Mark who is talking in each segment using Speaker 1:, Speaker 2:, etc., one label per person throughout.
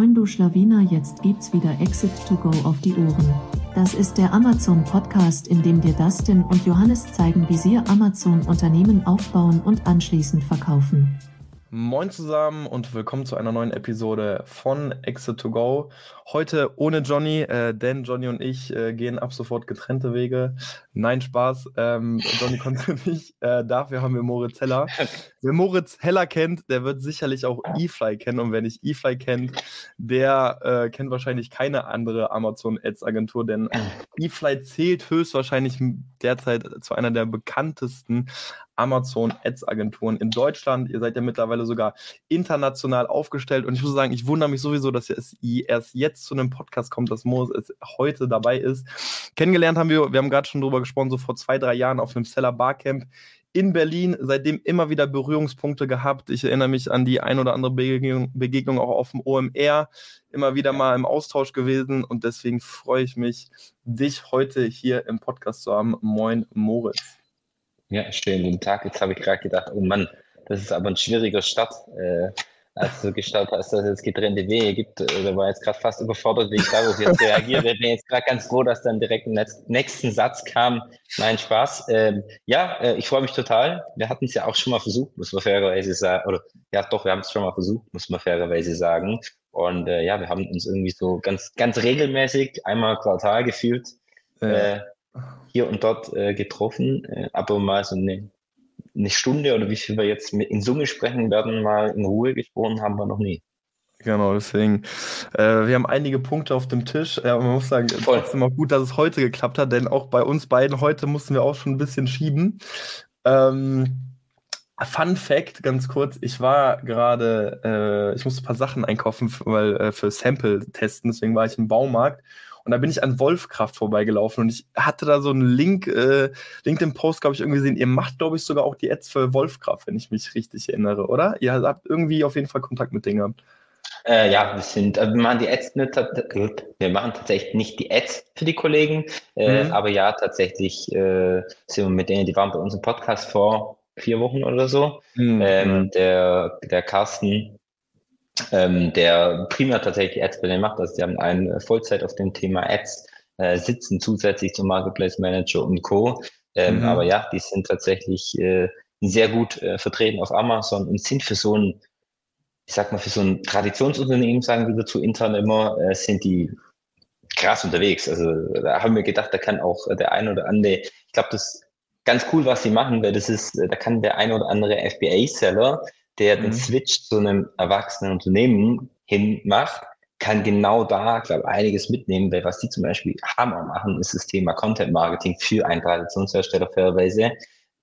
Speaker 1: Moin du Schlawiner, jetzt gibt's wieder Exit to Go auf die Ohren. Das ist der Amazon Podcast, in dem dir Dustin und Johannes zeigen, wie sie Amazon Unternehmen aufbauen und anschließend verkaufen.
Speaker 2: Moin zusammen und willkommen zu einer neuen Episode von Exit to Go. Heute ohne Johnny, äh, denn Johnny und ich äh, gehen ab sofort getrennte Wege. Nein, Spaß. Ähm, Johnny konnte nicht. Äh, dafür haben wir Moritz Heller. Wer Moritz Heller kennt, der wird sicherlich auch eFly kennen. Und wer nicht eFly kennt, der äh, kennt wahrscheinlich keine andere Amazon Ads Agentur, denn eFly zählt höchstwahrscheinlich derzeit zu einer der bekanntesten Amazon Ads Agenturen in Deutschland. Ihr seid ja mittlerweile sogar international aufgestellt und ich muss sagen, ich wundere mich sowieso, dass es erst jetzt zu einem Podcast kommt, dass Moos heute dabei ist. Kennengelernt haben wir, wir haben gerade schon drüber gesprochen, so vor zwei, drei Jahren auf einem Seller Barcamp in Berlin, seitdem immer wieder Berührungspunkte gehabt. Ich erinnere mich an die ein oder andere Begegnung, Begegnung auch auf dem OMR, immer wieder mal im Austausch gewesen und deswegen freue ich mich, dich heute hier im Podcast zu haben. Moin, Moritz.
Speaker 3: Ja, schönen guten Tag. Jetzt habe ich gerade gedacht, oh Mann, das ist aber ein schwieriger Start. Äh, als du gestartet hast, dass es getrennte Wege gibt, äh, da war jetzt gerade fast überfordert, wie ich darauf jetzt reagiere. Ich bin jetzt gerade ganz froh, dass dann direkt im nächsten Satz kam. Nein, Spaß. Ähm, ja, äh, ich freue mich total. Wir hatten es ja auch schon mal versucht, muss man fairerweise sagen. Oder ja, doch, wir haben es schon mal versucht, muss man fairerweise sagen. Und äh, ja, wir haben uns irgendwie so ganz, ganz regelmäßig einmal Quartal gefühlt. Äh, hier und dort äh, getroffen, äh, aber mal so eine, eine Stunde oder wie viel wir jetzt mit in Summe sprechen werden, mal in Ruhe gesprochen haben wir noch nie.
Speaker 2: Genau, deswegen, äh, wir haben einige Punkte auf dem Tisch. Äh, man muss sagen, Voll. trotzdem auch gut, dass es heute geklappt hat, denn auch bei uns beiden heute mussten wir auch schon ein bisschen schieben. Ähm, Fun Fact, ganz kurz, ich war gerade, äh, ich musste ein paar Sachen einkaufen, weil äh, für Sample testen, deswegen war ich im Baumarkt und da bin ich an Wolfkraft vorbeigelaufen und ich hatte da so einen Link, äh, LinkedIn-Post, glaube ich, irgendwie gesehen. Ihr macht, glaube ich, sogar auch die Ads für Wolfkraft, wenn ich mich richtig erinnere, oder? Ihr habt irgendwie auf jeden Fall Kontakt mit denen gehabt.
Speaker 3: Äh, ja, wir sind, äh, wir machen die Ads nicht, wir machen tatsächlich nicht die Ads für die Kollegen, äh, mhm. aber ja, tatsächlich äh, sind wir mit denen, die waren bei uns im Podcast vor vier Wochen oder so. Mhm. Ähm, der, der Carsten ähm, der primär tatsächlich Ads bei denen macht. Also sie haben eine Vollzeit auf dem Thema Ads, äh, sitzen zusätzlich zum Marketplace Manager und Co. Ähm, mhm. Aber ja, die sind tatsächlich äh, sehr gut äh, vertreten auf Amazon und sind für so ein, ich sag mal, für so ein Traditionsunternehmen, sagen wir dazu intern immer, äh, sind die krass unterwegs. Also da haben wir gedacht, da kann auch der ein oder andere, ich glaube, das ist ganz cool, was sie machen, weil das ist, da kann der ein oder andere FBA-Seller der mhm. den Switch zu einem erwachsenen Unternehmen hin macht, kann genau da, glaube einiges mitnehmen, weil was die zum Beispiel Hammer machen, ist das Thema Content Marketing für einen Traditionshersteller fairerweise.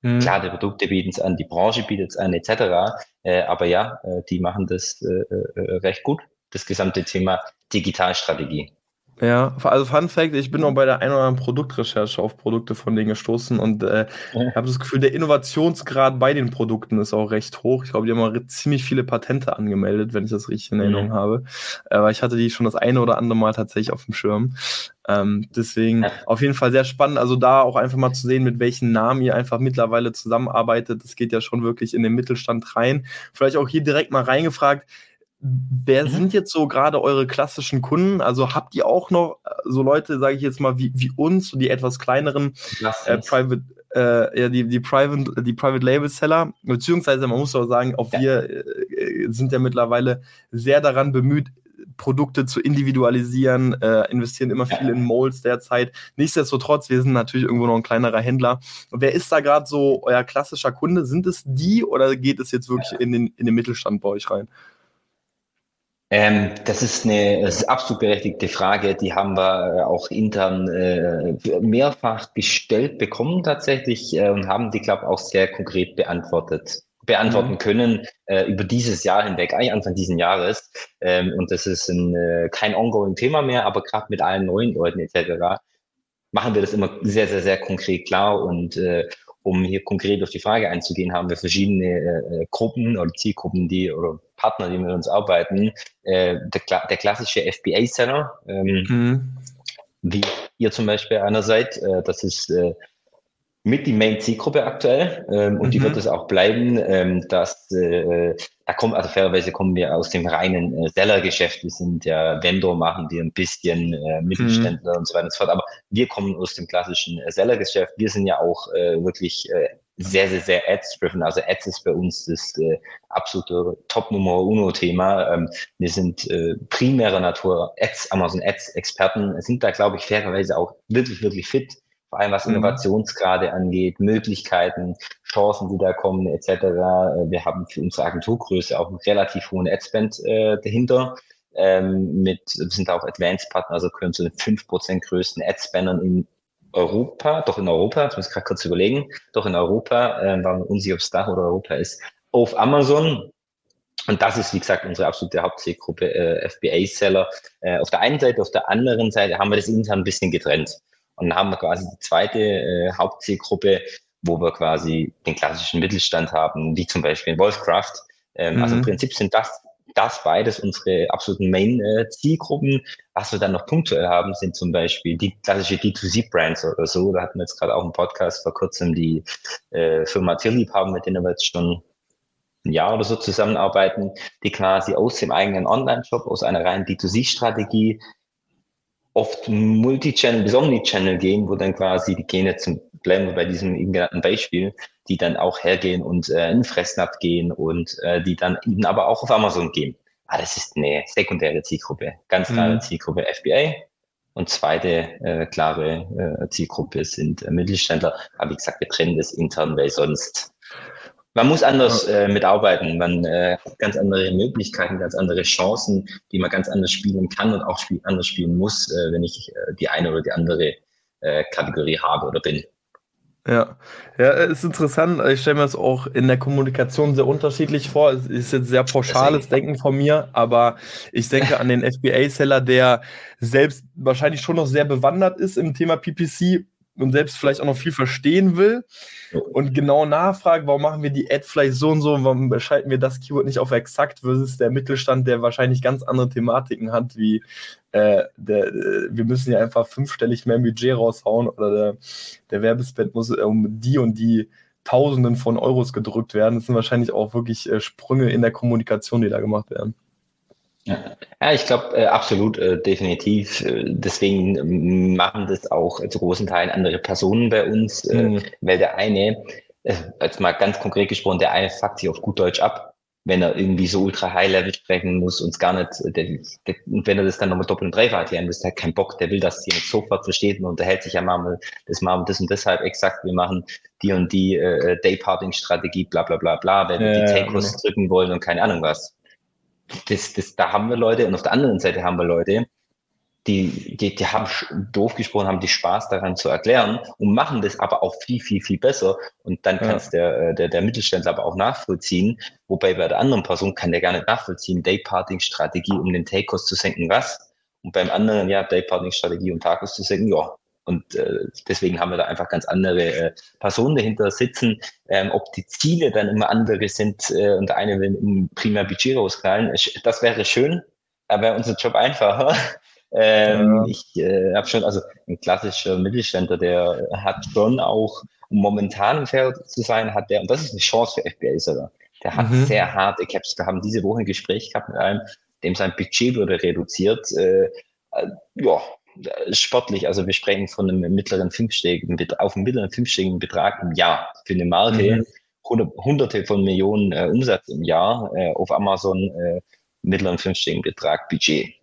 Speaker 3: Mhm. Klar, die Produkte bieten es an, die Branche bietet es an, etc. Äh, aber ja, äh, die machen das äh, äh recht gut, das gesamte Thema Digitalstrategie.
Speaker 2: Ja, also Fun Fact, ich bin auch bei der ein oder anderen Produktrecherche auf Produkte von denen gestoßen und äh, ja. habe das Gefühl, der Innovationsgrad bei den Produkten ist auch recht hoch. Ich glaube, die haben auch ziemlich viele Patente angemeldet, wenn ich das richtig in Erinnerung mhm. habe. Aber ich hatte die schon das eine oder andere Mal tatsächlich auf dem Schirm. Ähm, deswegen ja. auf jeden Fall sehr spannend. Also da auch einfach mal zu sehen, mit welchen Namen ihr einfach mittlerweile zusammenarbeitet. Das geht ja schon wirklich in den Mittelstand rein. Vielleicht auch hier direkt mal reingefragt Wer mhm. sind jetzt so gerade eure klassischen Kunden? Also habt ihr auch noch äh, so Leute, sage ich jetzt mal, wie, wie uns, die etwas kleineren äh, Private, äh, ja, die, die, Private, die Private Label Seller, beziehungsweise man muss auch sagen, auch ja. wir äh, sind ja mittlerweile sehr daran bemüht, Produkte zu individualisieren, äh, investieren immer viel in Molds derzeit. Nichtsdestotrotz, wir sind natürlich irgendwo noch ein kleinerer Händler. Wer ist da gerade so euer klassischer Kunde? Sind es die oder geht es jetzt wirklich ja. in, den, in den Mittelstand bei euch rein?
Speaker 3: Ähm, das ist eine das ist absolut berechtigte Frage. Die haben wir äh, auch intern äh, mehrfach gestellt bekommen tatsächlich äh, und haben die, glaube ich, auch sehr konkret beantwortet beantworten mhm. können äh, über dieses Jahr hinweg, eigentlich Anfang diesen Jahres. Ähm, und das ist ein, äh, kein ongoing Thema mehr, aber gerade mit allen neuen Leuten etc. machen wir das immer sehr, sehr, sehr konkret klar und äh, um hier konkret auf die Frage einzugehen, haben wir verschiedene äh, Gruppen oder Zielgruppen, die oder Partner, die mit uns arbeiten. Äh, der, der, klassische FBA-Seller, ähm, mhm. wie ihr zum Beispiel einer seid, äh, das ist äh, mit die Main-Zielgruppe aktuell ähm, und mhm. die wird es auch bleiben. Ähm, dass, äh, da kommt, also fairerweise kommen wir aus dem reinen äh, Sellergeschäft. Wir sind ja Vendor, machen wir ein bisschen äh, Mittelständler mhm. und so weiter und so fort. Aber wir kommen aus dem klassischen äh, Sellergeschäft. Wir sind ja auch äh, wirklich äh, sehr, sehr, sehr Ads-driven. Also Ads ist bei uns das äh, absolute Top-Nummer Uno-Thema. Ähm, wir sind äh, primärer Natur Ads, Amazon Ads-Experten, sind da, glaube ich, fairerweise auch wirklich, wirklich fit vor allem was mhm. Innovationsgrade angeht, Möglichkeiten, Chancen, die da kommen, etc. Äh, wir haben für unsere Agenturgröße auch einen relativ hohen Adspend äh, dahinter. Ähm, mit, wir sind auch Advanced-Partner, also können zu den 5% größten Adspannern in Europa, doch in Europa, ich muss gerade kurz überlegen, doch in Europa, äh, weil man unsicher, ob es Dach oder Europa ist, auf Amazon. Und das ist, wie gesagt, unsere absolute Hauptzielgruppe, äh, FBA-Seller. Äh, auf der einen Seite, auf der anderen Seite haben wir das intern ein bisschen getrennt. Und dann haben wir quasi die zweite äh, Hauptzielgruppe, wo wir quasi den klassischen Mittelstand haben, wie zum Beispiel in Wolfcraft. Ähm, mhm. Also im mhm. Prinzip sind das, das beides unsere absoluten Main-Zielgruppen. Was wir dann noch punktuell haben, sind zum Beispiel die klassische D2C-Brands oder so. Da hatten wir jetzt gerade auch einen Podcast vor kurzem die äh, Firma Tierlieb haben, mit denen wir jetzt schon ein Jahr oder so zusammenarbeiten, die quasi aus dem eigenen Online-Shop, aus einer reinen D2C-Strategie oft Multi-Channel bis Omni-Channel gehen, wo dann quasi die gehen jetzt zum bleiben wir bei diesem eben genannten Beispiel, die dann auch hergehen und äh, in Fressnapf gehen und äh, die dann eben aber auch auf Amazon gehen. Ah, das ist eine sekundäre Zielgruppe, ganz klare mhm. Zielgruppe FBA. Und zweite äh, klare äh, Zielgruppe sind äh, Mittelständler. Aber wie gesagt, wir trennen das intern, weil sonst man muss anders äh, mitarbeiten. Man äh, hat ganz andere Möglichkeiten, ganz andere Chancen, die man ganz anders spielen kann und auch spiel anders spielen muss, äh, wenn ich äh, die eine oder die andere äh, Kategorie habe oder bin.
Speaker 2: Ja, ja, ist interessant. Ich stelle mir das auch in der Kommunikation sehr unterschiedlich vor. Es ist jetzt sehr pauschales Denken von mir, aber ich denke an den FBA-Seller, der selbst wahrscheinlich schon noch sehr bewandert ist im Thema PPC und selbst vielleicht auch noch viel verstehen will und genau nachfragen, warum machen wir die Ad vielleicht so und so, warum beschalten wir das Keyword nicht auf exakt versus der Mittelstand, der wahrscheinlich ganz andere Thematiken hat, wie äh, der, äh, wir müssen ja einfach fünfstellig mehr Budget raushauen oder der, der Werbespend muss um die und die Tausenden von Euros gedrückt werden. Das sind wahrscheinlich auch wirklich äh, Sprünge in der Kommunikation, die da gemacht werden.
Speaker 3: Ja, ich glaube äh, absolut, äh, definitiv. Äh, deswegen ähm, machen das auch zu großen Teilen andere Personen bei uns, äh, mhm. weil der eine, äh, jetzt mal ganz konkret gesprochen, der eine fuckt sich auf gut Deutsch ab, wenn er irgendwie so ultra High-Level sprechen muss und gar nicht, der, der, und wenn er das dann nochmal doppelt und dreifach erklären muss, der hat keinen Bock, der will, dass jemand sofort versteht und unterhält sich ja mal, das machen wir das und deshalb exakt, wir machen die und die äh, Dayparting-Strategie, bla bla bla bla, wenn wir ja, die Take-Kurs ja. drücken wollen und keine Ahnung was das, das, da haben wir Leute und auf der anderen Seite haben wir Leute, die, die, die haben doof gesprochen, haben die Spaß daran zu erklären und machen das aber auch viel, viel, viel besser. Und dann kann es der, äh, der, der Mittelständler aber auch nachvollziehen. Wobei bei der anderen Person kann der gar nicht nachvollziehen, Dayparting-Strategie, um den Take-Cost zu senken, was? Und beim anderen, ja, Dayparting-Strategie, um Tagos zu senken, ja, und äh, deswegen haben wir da einfach ganz andere äh, Personen dahinter sitzen. Ähm, ob die Ziele dann immer andere sind äh, und der eine will ein prima Budget rausknallen, das wäre schön, aber unser Job einfacher. Ähm, ja. Ich äh, habe schon, also ein klassischer Mittelständler, der hat schon auch, um momentan fair zu sein, hat der, und das ist eine Chance für FBA sogar, der hat mhm. sehr harte Caps. Wir haben diese Woche ein Gespräch gehabt mit einem, dem sein Budget wurde reduziert. Äh, äh, ja, sportlich, also wir sprechen von einem mittleren fünfstelligen, auf einem mittleren fünfstelligen Betrag im Jahr für eine Marke, mhm. hunderte von Millionen äh, Umsatz im Jahr äh, auf Amazon, äh, mittleren fünfstelligen Betrag Budget.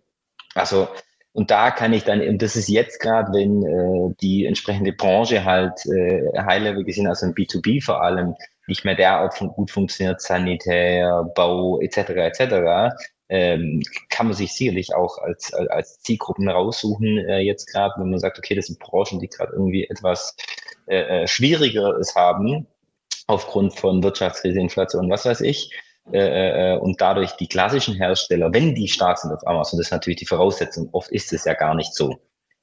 Speaker 3: Also und da kann ich dann, und das ist jetzt gerade, wenn äh, die entsprechende Branche halt äh, High-Level gesehen, also im B2B vor allem, nicht mehr derart gut funktioniert, Sanitär, Bau etc. etc., ähm, kann man sich sicherlich auch als, als Zielgruppen raussuchen, äh, jetzt gerade, wenn man sagt, okay, das sind Branchen, die gerade irgendwie etwas äh, äh, Schwierigeres haben, aufgrund von Wirtschaftskrise, Inflation, was weiß ich. Äh, äh, und dadurch die klassischen Hersteller, wenn die stark sind auf Amazon, das ist natürlich die Voraussetzung, oft ist es ja gar nicht so.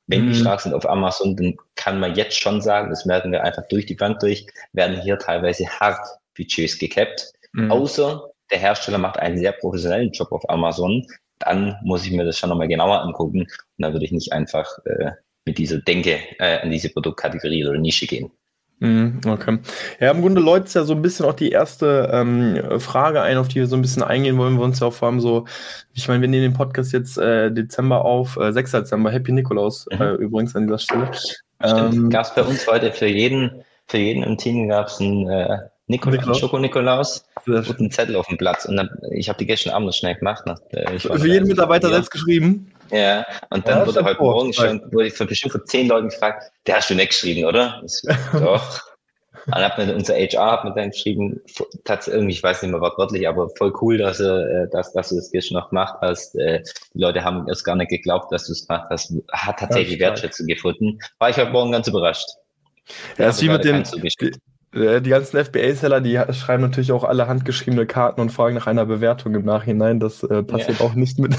Speaker 3: Wenn mhm. die stark sind auf Amazon, dann kann man jetzt schon sagen, das merken wir einfach durch die Bank durch, werden hier teilweise hart Budgets gekappt. Mhm. Außer der Hersteller macht einen sehr professionellen Job auf Amazon, dann muss ich mir das schon nochmal genauer angucken. Und dann würde ich nicht einfach äh, mit dieser Denke äh, in diese Produktkategorie oder Nische gehen.
Speaker 2: Mhm, okay. Ja, im Grunde läutet es ja so ein bisschen auch die erste ähm, Frage ein, auf die wir so ein bisschen eingehen wollen. Wir uns ja auch vor allem so, ich meine, wir nehmen den Podcast jetzt äh, Dezember auf, äh, 6. Dezember, Happy Nikolaus mhm. äh, übrigens an dieser Stelle.
Speaker 3: Ähm, gab es bei uns heute für jeden, für jeden im Team gab es einen äh, Nikolaus, Nikolaus? Schoko-Nikolaus und einen Zettel auf dem Platz. Und dann, ich habe die gestern Abend noch schnell gemacht. Nach,
Speaker 2: äh, für jeden Mitarbeiter selbst geschrieben?
Speaker 3: Ja, und dann ja, wurde heute Morgen schon, wurde ich von bestimmt von zehn Leuten gefragt, der hast du nicht geschrieben, oder? Doch. dann hat mir unser HR hat mir dann geschrieben, tatsächlich, ich weiß nicht mehr wortwörtlich, aber voll cool, dass du, äh, dass, dass du das gestern noch gemacht hast. Äh, die Leute haben erst gar nicht geglaubt, dass du es gemacht hast. Hat tatsächlich Wertschätzung gefunden. War ich heute Morgen ganz überrascht.
Speaker 2: Ja, ist wie mit äh, die ganzen FBA-Seller, die schreiben natürlich auch alle handgeschriebene Karten und fragen nach einer Bewertung im Nachhinein. Das äh, passiert ja. auch nicht mit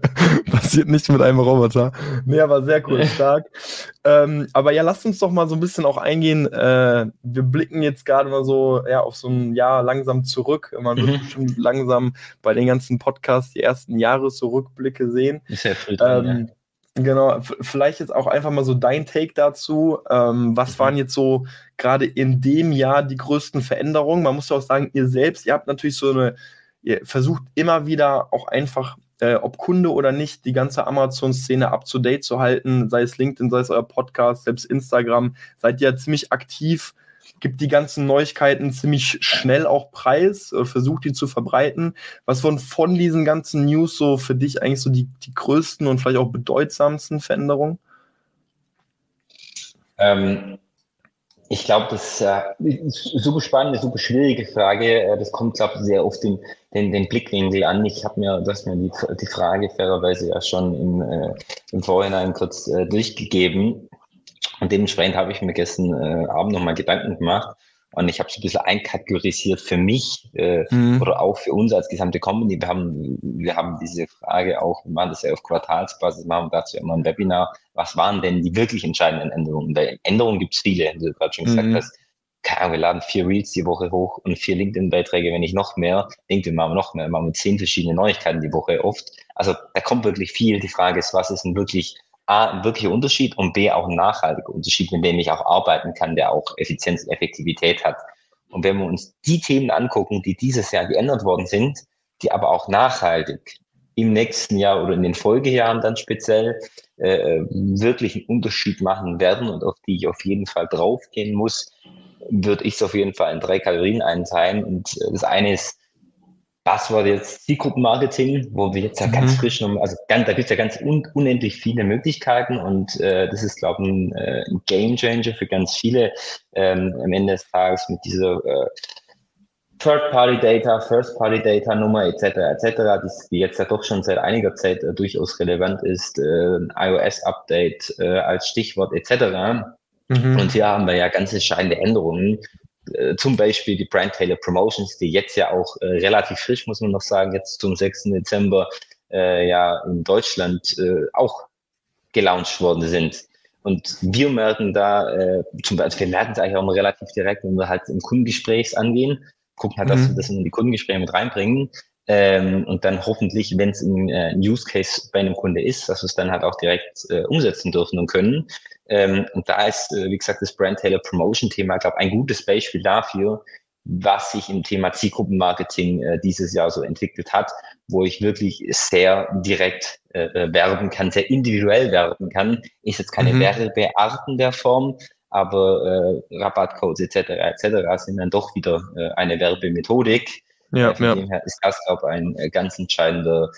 Speaker 2: passiert nicht mit einem Roboter. Nee, aber sehr cool, stark. Ähm, aber ja, lasst uns doch mal so ein bisschen auch eingehen. Äh, wir blicken jetzt gerade mal so ja, auf so ein Jahr langsam zurück. Man wird mhm. bestimmt langsam bei den ganzen Podcasts die ersten Jahresrückblicke sehen. Ist ja früh dran, ähm, ja. Genau, vielleicht jetzt auch einfach mal so dein Take dazu. Ähm, was mhm. waren jetzt so gerade in dem Jahr die größten Veränderungen? Man muss ja auch sagen, ihr selbst, ihr habt natürlich so eine, ihr versucht immer wieder auch einfach, äh, ob Kunde oder nicht, die ganze Amazon-Szene up to date zu halten, sei es LinkedIn, sei es euer Podcast, selbst Instagram, seid ihr ja ziemlich aktiv gibt die ganzen Neuigkeiten ziemlich schnell auch preis, äh, versucht die zu verbreiten. Was waren von diesen ganzen News so für dich eigentlich so die, die größten und vielleicht auch bedeutsamsten Veränderungen?
Speaker 3: Ähm, ich glaube, das äh, ist super spannende, super schwierige Frage. Äh, das kommt, glaube ich, sehr auf den, den, den Blickwinkel an. Ich habe mir, du hast mir die, die Frage fairerweise ja schon im, äh, im Vorhinein kurz äh, durchgegeben. Und dementsprechend habe ich mir gestern äh, Abend nochmal Gedanken gemacht und ich habe es ein bisschen einkategorisiert für mich äh, mhm. oder auch für uns als gesamte Company. Wir haben, wir haben diese Frage auch, wir machen das ja auf Quartalsbasis, machen dazu immer ein Webinar. Was waren denn die wirklich entscheidenden Änderungen? Weil Änderungen gibt es viele, wie du gerade schon gesagt mhm. hast. Keine Ahnung, wir laden vier Reels die Woche hoch und vier LinkedIn-Beiträge, wenn nicht noch mehr. LinkedIn machen wir noch mehr, machen wir zehn verschiedene Neuigkeiten die Woche oft. Also da kommt wirklich viel. Die Frage ist, was ist denn wirklich A, ein wirklicher Unterschied und B, auch ein nachhaltiger Unterschied, mit dem ich auch arbeiten kann, der auch Effizienz und Effektivität hat. Und wenn wir uns die Themen angucken, die dieses Jahr geändert worden sind, die aber auch nachhaltig im nächsten Jahr oder in den Folgejahren dann speziell äh, wirklich einen Unterschied machen werden und auf die ich auf jeden Fall draufgehen muss, würde ich es auf jeden Fall in drei Kalorien einteilen. Und äh, das eine ist Buzzword jetzt Zielgruppenmarketing, wo wir jetzt ja mhm. ganz frisch, noch, also ganz, da gibt es ja ganz un, unendlich viele Möglichkeiten und äh, das ist, glaube ich, ein, äh, ein Game Changer für ganz viele ähm, am Ende des Tages mit dieser äh, Third-Party-Data, First-Party-Data-Nummer etc. etc., die, die jetzt ja doch schon seit einiger Zeit äh, durchaus relevant ist, äh, iOS-Update äh, als Stichwort etc. Mhm. Und hier haben wir ja ganz entscheidende Änderungen, äh, zum Beispiel die Brand Taylor Promotions, die jetzt ja auch äh, relativ frisch, muss man noch sagen, jetzt zum 6. Dezember äh, ja in Deutschland äh, auch gelauncht worden sind. Und wir merken da, äh, zum Beispiel, wir merken es eigentlich auch mal relativ direkt, wenn wir halt im Kundengesprächs angehen, gucken halt, dass mhm. wir das in die Kundengespräche mit reinbringen. Ähm, und dann hoffentlich, wenn es ein äh, Use Case bei einem Kunde ist, dass wir es dann halt auch direkt äh, umsetzen dürfen und können. Ähm, und da ist, äh, wie gesagt, das Brand Taylor Promotion Thema, ich glaube, ein gutes Beispiel dafür, was sich im Thema Zielgruppenmarketing äh, dieses Jahr so entwickelt hat, wo ich wirklich sehr direkt äh, äh werben kann, sehr individuell werben kann. Ist jetzt keine mhm. Werbearten der Form, aber äh, Rabattcodes etc. etc. sind dann doch wieder äh, eine Werbemethodik. Ja, äh, Von ja. dem her ist das, glaube ich, ein äh, ganz entscheidender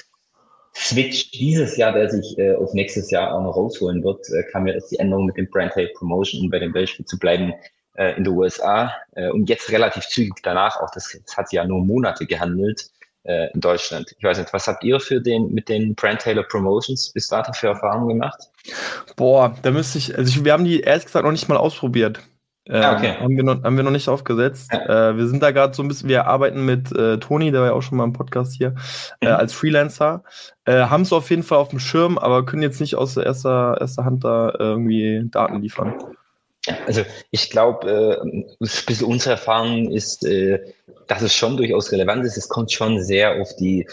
Speaker 3: Switch dieses Jahr, der sich äh, auf nächstes Jahr auch noch rausholen wird, äh, kam ja erst die Änderung mit dem Brand Tape Promotion, um bei dem Beispiel zu bleiben, äh, in den USA. Äh, und jetzt relativ zügig danach, auch das, das hat ja nur Monate gehandelt, äh, in Deutschland. Ich weiß nicht, was habt ihr für den, mit den Brand Taylor Promotions bis dato für Erfahrungen gemacht?
Speaker 2: Boah, da müsste ich, also ich, wir haben die ehrlich gesagt noch nicht mal ausprobiert. Äh, ah, okay. haben, wir noch, haben wir noch nicht aufgesetzt. Ja. Äh, wir sind da gerade so ein bisschen, wir arbeiten mit äh, Toni, der war ja auch schon mal im Podcast hier, äh, mhm. als Freelancer. Äh, haben es auf jeden Fall auf dem Schirm, aber können jetzt nicht aus erster, erster Hand da irgendwie Daten liefern.
Speaker 3: Also ich glaube, äh, bisschen unsere Erfahrung ist, dass es schon durchaus relevant ist. Es kommt schon sehr auf die,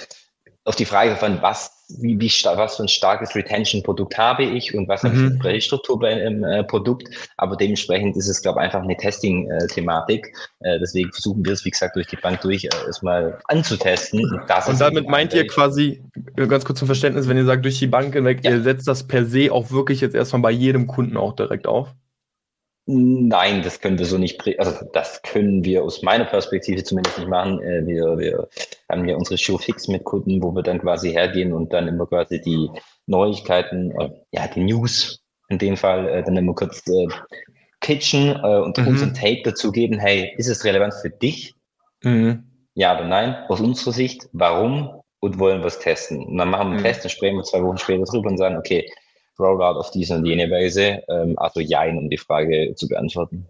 Speaker 3: auf die Frage von, was wie, wie was für ein starkes Retention-Produkt habe ich und was mhm. habe ich für eine Prästruktur bei einem äh, Produkt. Aber dementsprechend ist es, glaube ich, einfach eine Testing-Thematik. Äh, deswegen versuchen wir es, wie gesagt, durch die Bank durch äh, erstmal anzutesten.
Speaker 2: Und, und damit meint ihr quasi, äh, ganz kurz zum Verständnis, wenn ihr sagt, durch die Bank hinweg, ja. ihr setzt das per se auch wirklich jetzt erstmal bei jedem Kunden auch direkt auf?
Speaker 3: Nein, das können wir so nicht, also das können wir aus meiner Perspektive zumindest nicht machen. Äh, wir, wir haben ja unsere Show fix mit Kunden, wo wir dann quasi hergehen und dann immer quasi die Neuigkeiten, äh, ja, die News in dem Fall äh, dann immer kurz pitchen und mhm. uns ein Take dazu geben, hey, ist es relevant für dich? Mhm. Ja oder nein? Aus unserer Sicht, warum? Und wollen wir es testen? Und dann machen wir einen mhm. Test, dann sprechen wir zwei Wochen später drüber und sagen, okay, Rollout auf diese und jene Weise. Ähm, also Jein, um die Frage zu beantworten.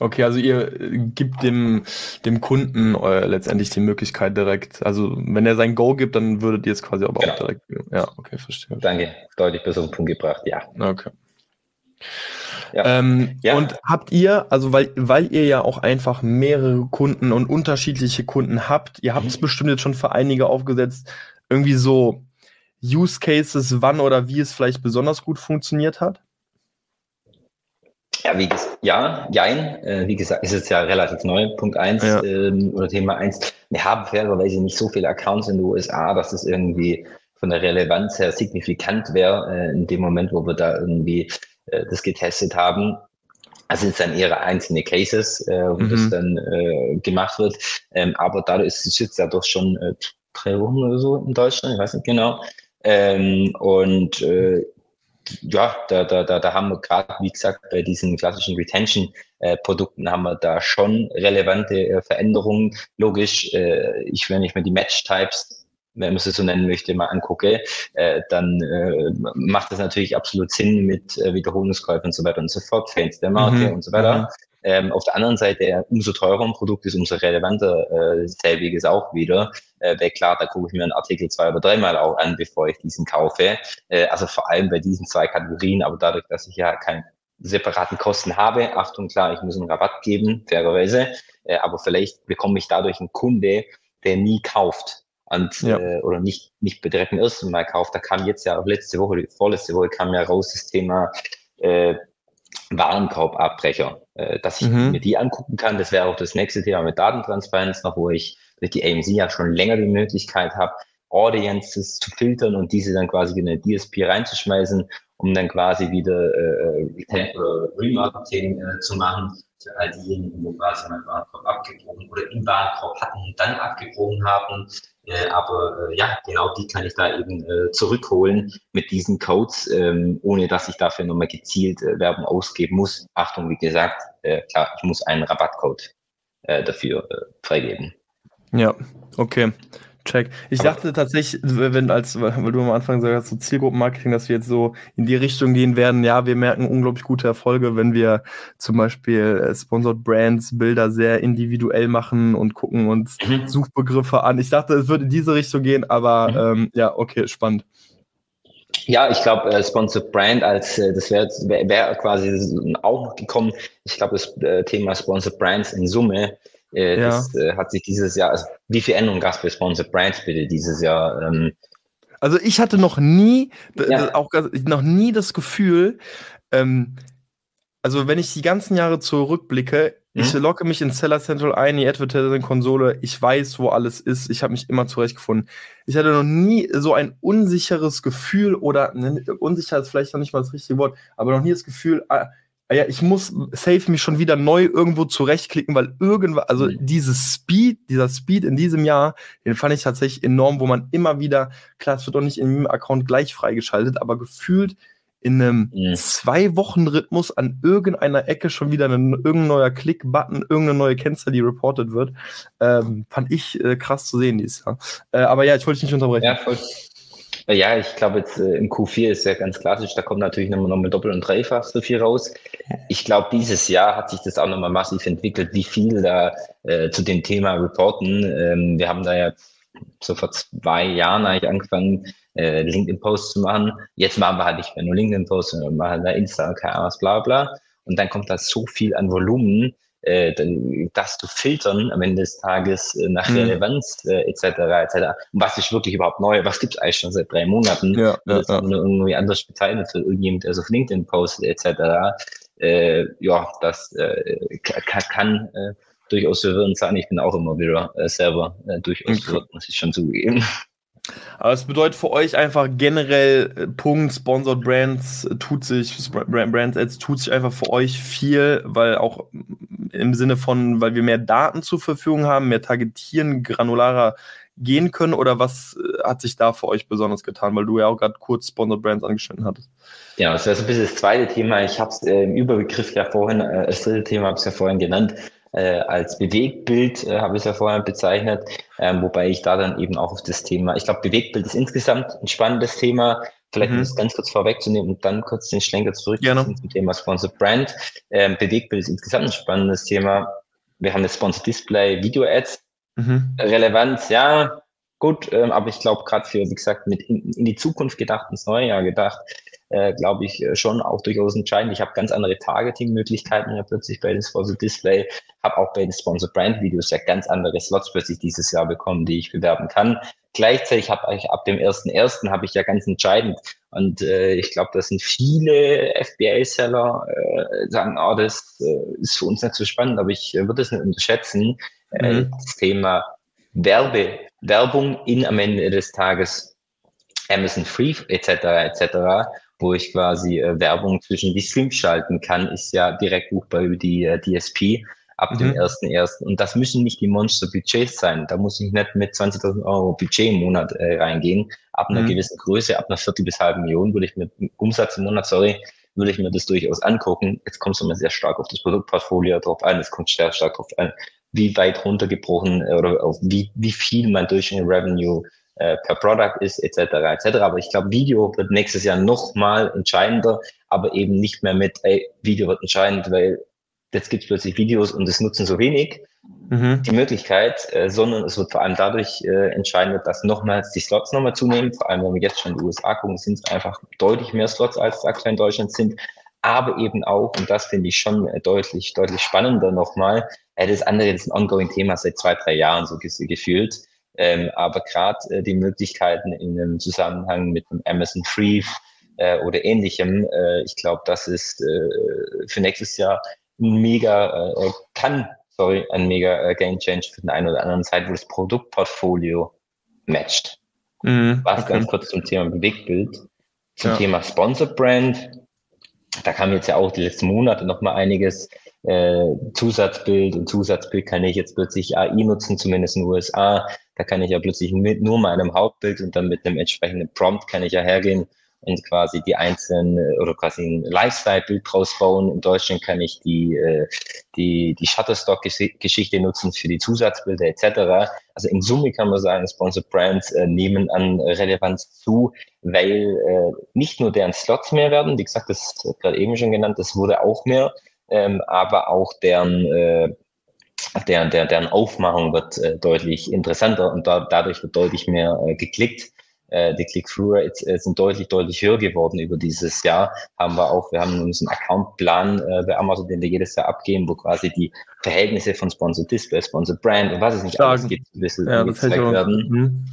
Speaker 2: Okay, also ihr gibt dem, dem Kunden äh, letztendlich die Möglichkeit direkt, also wenn er sein Go gibt, dann würdet ihr es quasi aber genau. auch direkt. Ja, okay, verstehe.
Speaker 3: Danke, deutlich besser auf den Punkt gebracht, ja.
Speaker 2: Okay. Ja. Ähm, ja. Und habt ihr, also weil, weil ihr ja auch einfach mehrere Kunden und unterschiedliche Kunden habt, ihr habt es mhm. bestimmt jetzt schon für einige aufgesetzt, irgendwie so Use Cases, wann oder wie es vielleicht besonders gut funktioniert hat?
Speaker 3: Ja, wie gesagt, ja, jein. Äh, wie gesagt, ist jetzt ja relativ neu, Punkt 1 ja. ähm, oder Thema 1. Wir haben fairerweise nicht so viele Accounts in den USA, dass das irgendwie von der Relevanz her signifikant wäre, äh, in dem Moment, wo wir da irgendwie äh, das getestet haben. Also es sind dann eher einzelne Cases, äh, wo mhm. das dann äh, gemacht wird. Ähm, aber dadurch ist es jetzt ja doch schon äh, drei Wochen oder so in Deutschland, ich weiß nicht genau, ähm, und äh, ja, da, da, da, da haben wir gerade, wie gesagt, bei diesen klassischen Retention-Produkten haben wir da schon relevante äh, Veränderungen. Logisch, äh, ich, wenn ich mir die Match-Types, wenn man es so nennen möchte, mal angucke, äh, dann äh, macht das natürlich absolut Sinn mit äh, Wiederholungskäufen und so weiter und so fort, Fans der Marke mhm. und so weiter. Ähm, auf der anderen Seite, umso teurer ein Produkt ist, umso relevanter äh, selbiges auch wieder. Äh, weil klar, da gucke ich mir einen Artikel zwei oder dreimal auch an, bevor ich diesen kaufe. Äh, also vor allem bei diesen zwei Kategorien, aber dadurch, dass ich ja keine separaten Kosten habe, Achtung, klar, ich muss einen Rabatt geben, fairerweise, äh, aber vielleicht bekomme ich dadurch einen Kunde, der nie kauft und ja. äh, oder nicht nicht direkt im ersten Mal kauft. Da kam jetzt ja auch letzte Woche, vorletzte Woche kam ja raus das Thema äh, Warenkorbabbrecher, äh, dass ich mhm. mir die angucken kann. Das wäre auch das nächste Thema mit Datentransparenz noch, wo ich durch die AMC ja schon länger die Möglichkeit habe, Audiences zu filtern und diese dann quasi in eine DSP reinzuschmeißen, um dann quasi wieder äh, Remarketing äh, zu machen für all diejenigen, wo quasi mein Warenkorb abgebrochen oder im Warenkorb hatten und dann abgebrochen haben, äh, aber äh, ja, genau die kann ich da eben äh, zurückholen mit diesen Codes, ähm, ohne dass ich dafür nochmal gezielt äh, Werbung ausgeben muss. Achtung, wie gesagt, äh, klar, ich muss einen Rabattcode äh, dafür äh, freigeben.
Speaker 2: Ja, okay. Check. Ich dachte tatsächlich, wenn als, weil du am Anfang sagst, so Zielgruppenmarketing, dass wir jetzt so in die Richtung gehen werden, ja, wir merken unglaublich gute Erfolge, wenn wir zum Beispiel äh, Sponsored Brands Bilder sehr individuell machen und gucken uns mhm. Suchbegriffe an. Ich dachte, es würde in diese Richtung gehen, aber mhm. ähm, ja, okay, spannend.
Speaker 3: Ja, ich glaube, äh, Sponsored Brand als äh, das wäre wär, wär quasi auch gekommen. Ich glaube, das äh, Thema Sponsored Brands in Summe äh, ja. Das äh, hat sich dieses Jahr, also wie viel Änderungen gab es bei Sponsored Brands bitte dieses Jahr? Ähm,
Speaker 2: also ich hatte noch nie, ja. auch noch nie das Gefühl, ähm, also wenn ich die ganzen Jahre zurückblicke, mhm. ich locke mich in Seller Central ein, die Advertising-Konsole, ich weiß, wo alles ist, ich habe mich immer zurechtgefunden. Ich hatte noch nie so ein unsicheres Gefühl oder ne, unsicher ist vielleicht noch nicht mal das richtige Wort, aber noch nie das Gefühl, ah, Ah ja, ich muss safe mich schon wieder neu irgendwo zurechtklicken, weil irgendwas, also mhm. dieses Speed, dieser Speed in diesem Jahr, den fand ich tatsächlich enorm, wo man immer wieder, klar, es wird doch nicht in jedem Account gleich freigeschaltet, aber gefühlt in einem mhm. zwei Wochen Rhythmus an irgendeiner Ecke schon wieder ein, irgendein neuer Klick-Button, irgendeine neue Kennzahl, die reported wird, ähm, fand ich äh, krass zu sehen dieses Jahr. Äh, aber ja, ich wollte dich nicht unterbrechen. Ja, voll.
Speaker 3: Ja, ich glaube jetzt äh, im Q4 ist ja ganz klassisch, da kommt natürlich nochmal noch mit Doppel- und Dreifach so viel raus. Ich glaube, dieses Jahr hat sich das auch nochmal massiv entwickelt, wie viel da äh, zu dem Thema reporten. Ähm, wir haben da ja so vor zwei Jahren eigentlich angefangen, äh, LinkedIn-Posts zu machen. Jetzt machen wir halt nicht mehr nur LinkedIn-Posts, sondern machen da Insta, Ahnung, bla bla. Und dann kommt da so viel an Volumen, äh, das zu filtern am Ende des Tages äh, nach mhm. Relevanz äh, etc. etc. Und was ist wirklich überhaupt neu? Was gibt es eigentlich schon seit drei Monaten? Ja, ja, ja. Irgendwie anders bezeichnet für irgendjemand, der so auf LinkedIn postet etc. Äh, ja, das äh, kann, kann äh, durchaus verwirrend sein. Ich bin auch immer wieder äh, selber äh, durchaus verwirrt, muss ich schon zugeben.
Speaker 2: Aber es bedeutet für euch einfach generell äh, Punkt, Sponsored Brands äh, tut sich, Brands Ads tut sich einfach für euch viel, weil auch im Sinne von, weil wir mehr Daten zur Verfügung haben, mehr targetieren, granularer gehen können oder was äh, hat sich da für euch besonders getan, weil du ja auch gerade kurz Sponsored Brands angeschnitten hattest?
Speaker 3: Ja, das wäre so ein bisschen das zweite Thema. Ich habe es äh, im Überbegriff ja vorhin, äh, das dritte Thema habe ich ja vorhin genannt äh, als Bewegtbild, äh, habe ich es ja vorher bezeichnet, ähm, wobei ich da dann eben auch auf das Thema, ich glaube, Bewegtbild ist insgesamt ein spannendes Thema. Vielleicht mhm. es ganz kurz vorwegzunehmen und dann kurz den Schlenker zurück zum Thema Sponsored Brand. Ähm, Bewegtbild ist insgesamt ein spannendes Thema. Wir haben das Sponsored Display, Video Ads. Mhm. Relevanz, ja, gut, ähm, aber ich glaube gerade für, wie gesagt, mit in, in, die Zukunft gedacht, ins neue Jahr gedacht, äh, glaube ich, äh, schon auch durchaus entscheidend. Ich habe ganz andere Targeting-Möglichkeiten ja plötzlich bei den Sponsor Display, habe auch bei den Sponsor Brand Videos ja ganz andere Slots plötzlich dieses Jahr bekommen, die ich bewerben kann. Gleichzeitig habe ich ab dem ersten ersten habe ich ja ganz entscheidend und äh, ich glaube, das sind viele FBA-Seller äh, sagen, oh, das äh, ist für uns nicht so spannend, aber ich äh, würde es nicht unterschätzen. Äh, mhm. Das Thema Werbe, Werbung in am Ende des Tages Amazon Free etc. etc wo ich quasi äh, Werbung zwischen die Streams schalten kann, ist ja direkt buchbar über die äh, DSP ab mhm. dem ersten ersten. Und das müssen nicht die Monster-Budgets sein. Da muss ich nicht mit 20.000 Euro Budget im Monat äh, reingehen. Ab einer mhm. gewissen Größe, ab einer Viertel bis halben Million würde ich mit Umsatz im Monat, sorry, würde ich mir das durchaus angucken. Jetzt kommt es immer sehr stark auf das Produktportfolio drauf an. Es kommt sehr stark drauf an, wie weit runtergebrochen äh, oder auf wie, wie viel mein durchschnittlicher Revenue äh, per Product ist, etc. etc. Aber ich glaube, Video wird nächstes Jahr noch mal entscheidender, aber eben nicht mehr mit, ey, Video wird entscheidend, weil jetzt gibt es plötzlich Videos und es nutzen so wenig mhm. die Möglichkeit, äh, sondern es wird vor allem dadurch äh, entscheidend, dass nochmals die Slots nochmal zunehmen. Vor allem, wenn wir jetzt schon in die USA gucken, sind es einfach deutlich mehr Slots, als es aktuell in Deutschland sind. Aber eben auch, und das finde ich schon äh, deutlich, deutlich spannender nochmal, äh, das andere ist ein ongoing Thema seit zwei, drei Jahren so gefühlt. Ähm, aber gerade äh, die Möglichkeiten in einem Zusammenhang mit einem Amazon Free äh, oder ähnlichem, äh, ich glaube, das ist äh, für nächstes Jahr ein mega, äh, kann, sorry, ein mega äh, Game Change für den einen oder anderen Zeit, wo das Produktportfolio matcht. Mhm, Was okay. ganz kurz zum Thema Bewegtbild. Zum ja. Thema Sponsor Brand. Da kam jetzt ja auch die letzten Monate noch mal einiges äh, Zusatzbild und Zusatzbild kann ich jetzt plötzlich AI nutzen, zumindest in den USA. Da kann ich ja plötzlich mit nur meinem Hauptbild und dann mit einem entsprechenden Prompt kann ich ja hergehen und quasi die einzelnen oder quasi ein Lifestyle-Bild draus bauen. In Deutschland kann ich die, äh, die, die Shutterstock-Geschichte nutzen für die Zusatzbilder etc. Also in Summe kann man sagen, Sponsored Brands äh, nehmen an Relevanz zu, weil äh, nicht nur deren Slots mehr werden, wie gesagt, das gerade eben schon genannt, das wurde auch mehr, ähm, aber auch deren deren, der, deren Aufmachung wird äh, deutlich interessanter und da, dadurch wird deutlich mehr äh, geklickt. Äh, die Click-Through-Rates äh, sind deutlich, deutlich höher geworden über dieses Jahr. Haben wir auch, wir haben unseren Account-Plan äh, bei Amazon, den wir jedes Jahr abgeben, wo quasi die Verhältnisse von Sponsored Display, Sponsored Brand und was es nicht Stark. alles gibt, ein bisschen ja, werden. Mhm.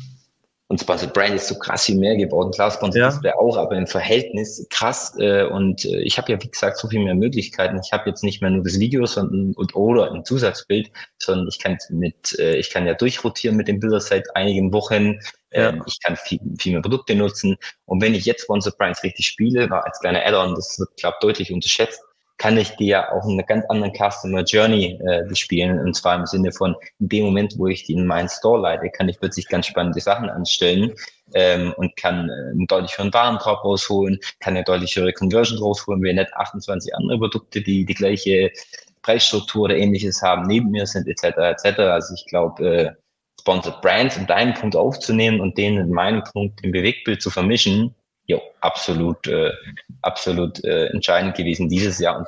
Speaker 3: Und Sponsored Brand ist so krass viel mehr geworden. Klar, Sponsored ja. Display auch, aber im Verhältnis krass. Äh, und äh, ich habe ja, wie gesagt, so viel mehr Möglichkeiten. Ich habe jetzt nicht mehr nur das Video sondern, und oder ein Zusatzbild, sondern ich kann mit, äh, ich kann ja durchrotieren mit den Bildern seit einigen Wochen. Ja. Ähm, ich kann viel, viel mehr Produkte nutzen. Und wenn ich jetzt Sponsored Brands richtig spiele, war als kleiner Add-on, das wird, glaube deutlich unterschätzt, kann ich dir ja auch eine ganz anderen Customer Journey äh, spielen. Und zwar im Sinne von, in dem Moment, wo ich die in meinen Store leite, kann ich plötzlich ganz spannende Sachen anstellen ähm, und kann äh, einen deutlich höheren Warenkorb rausholen, kann eine deutlich höhere Conversion rausholen, wenn nicht 28 andere Produkte, die die gleiche Preisstruktur oder ähnliches haben, neben mir sind, etc. etc. Also ich glaube, äh, Sponsored Brands, um deinen Punkt aufzunehmen und den in meinem Punkt im Bewegtbild zu vermischen, jo, absolut, äh, absolut äh, entscheidend gewesen dieses Jahr und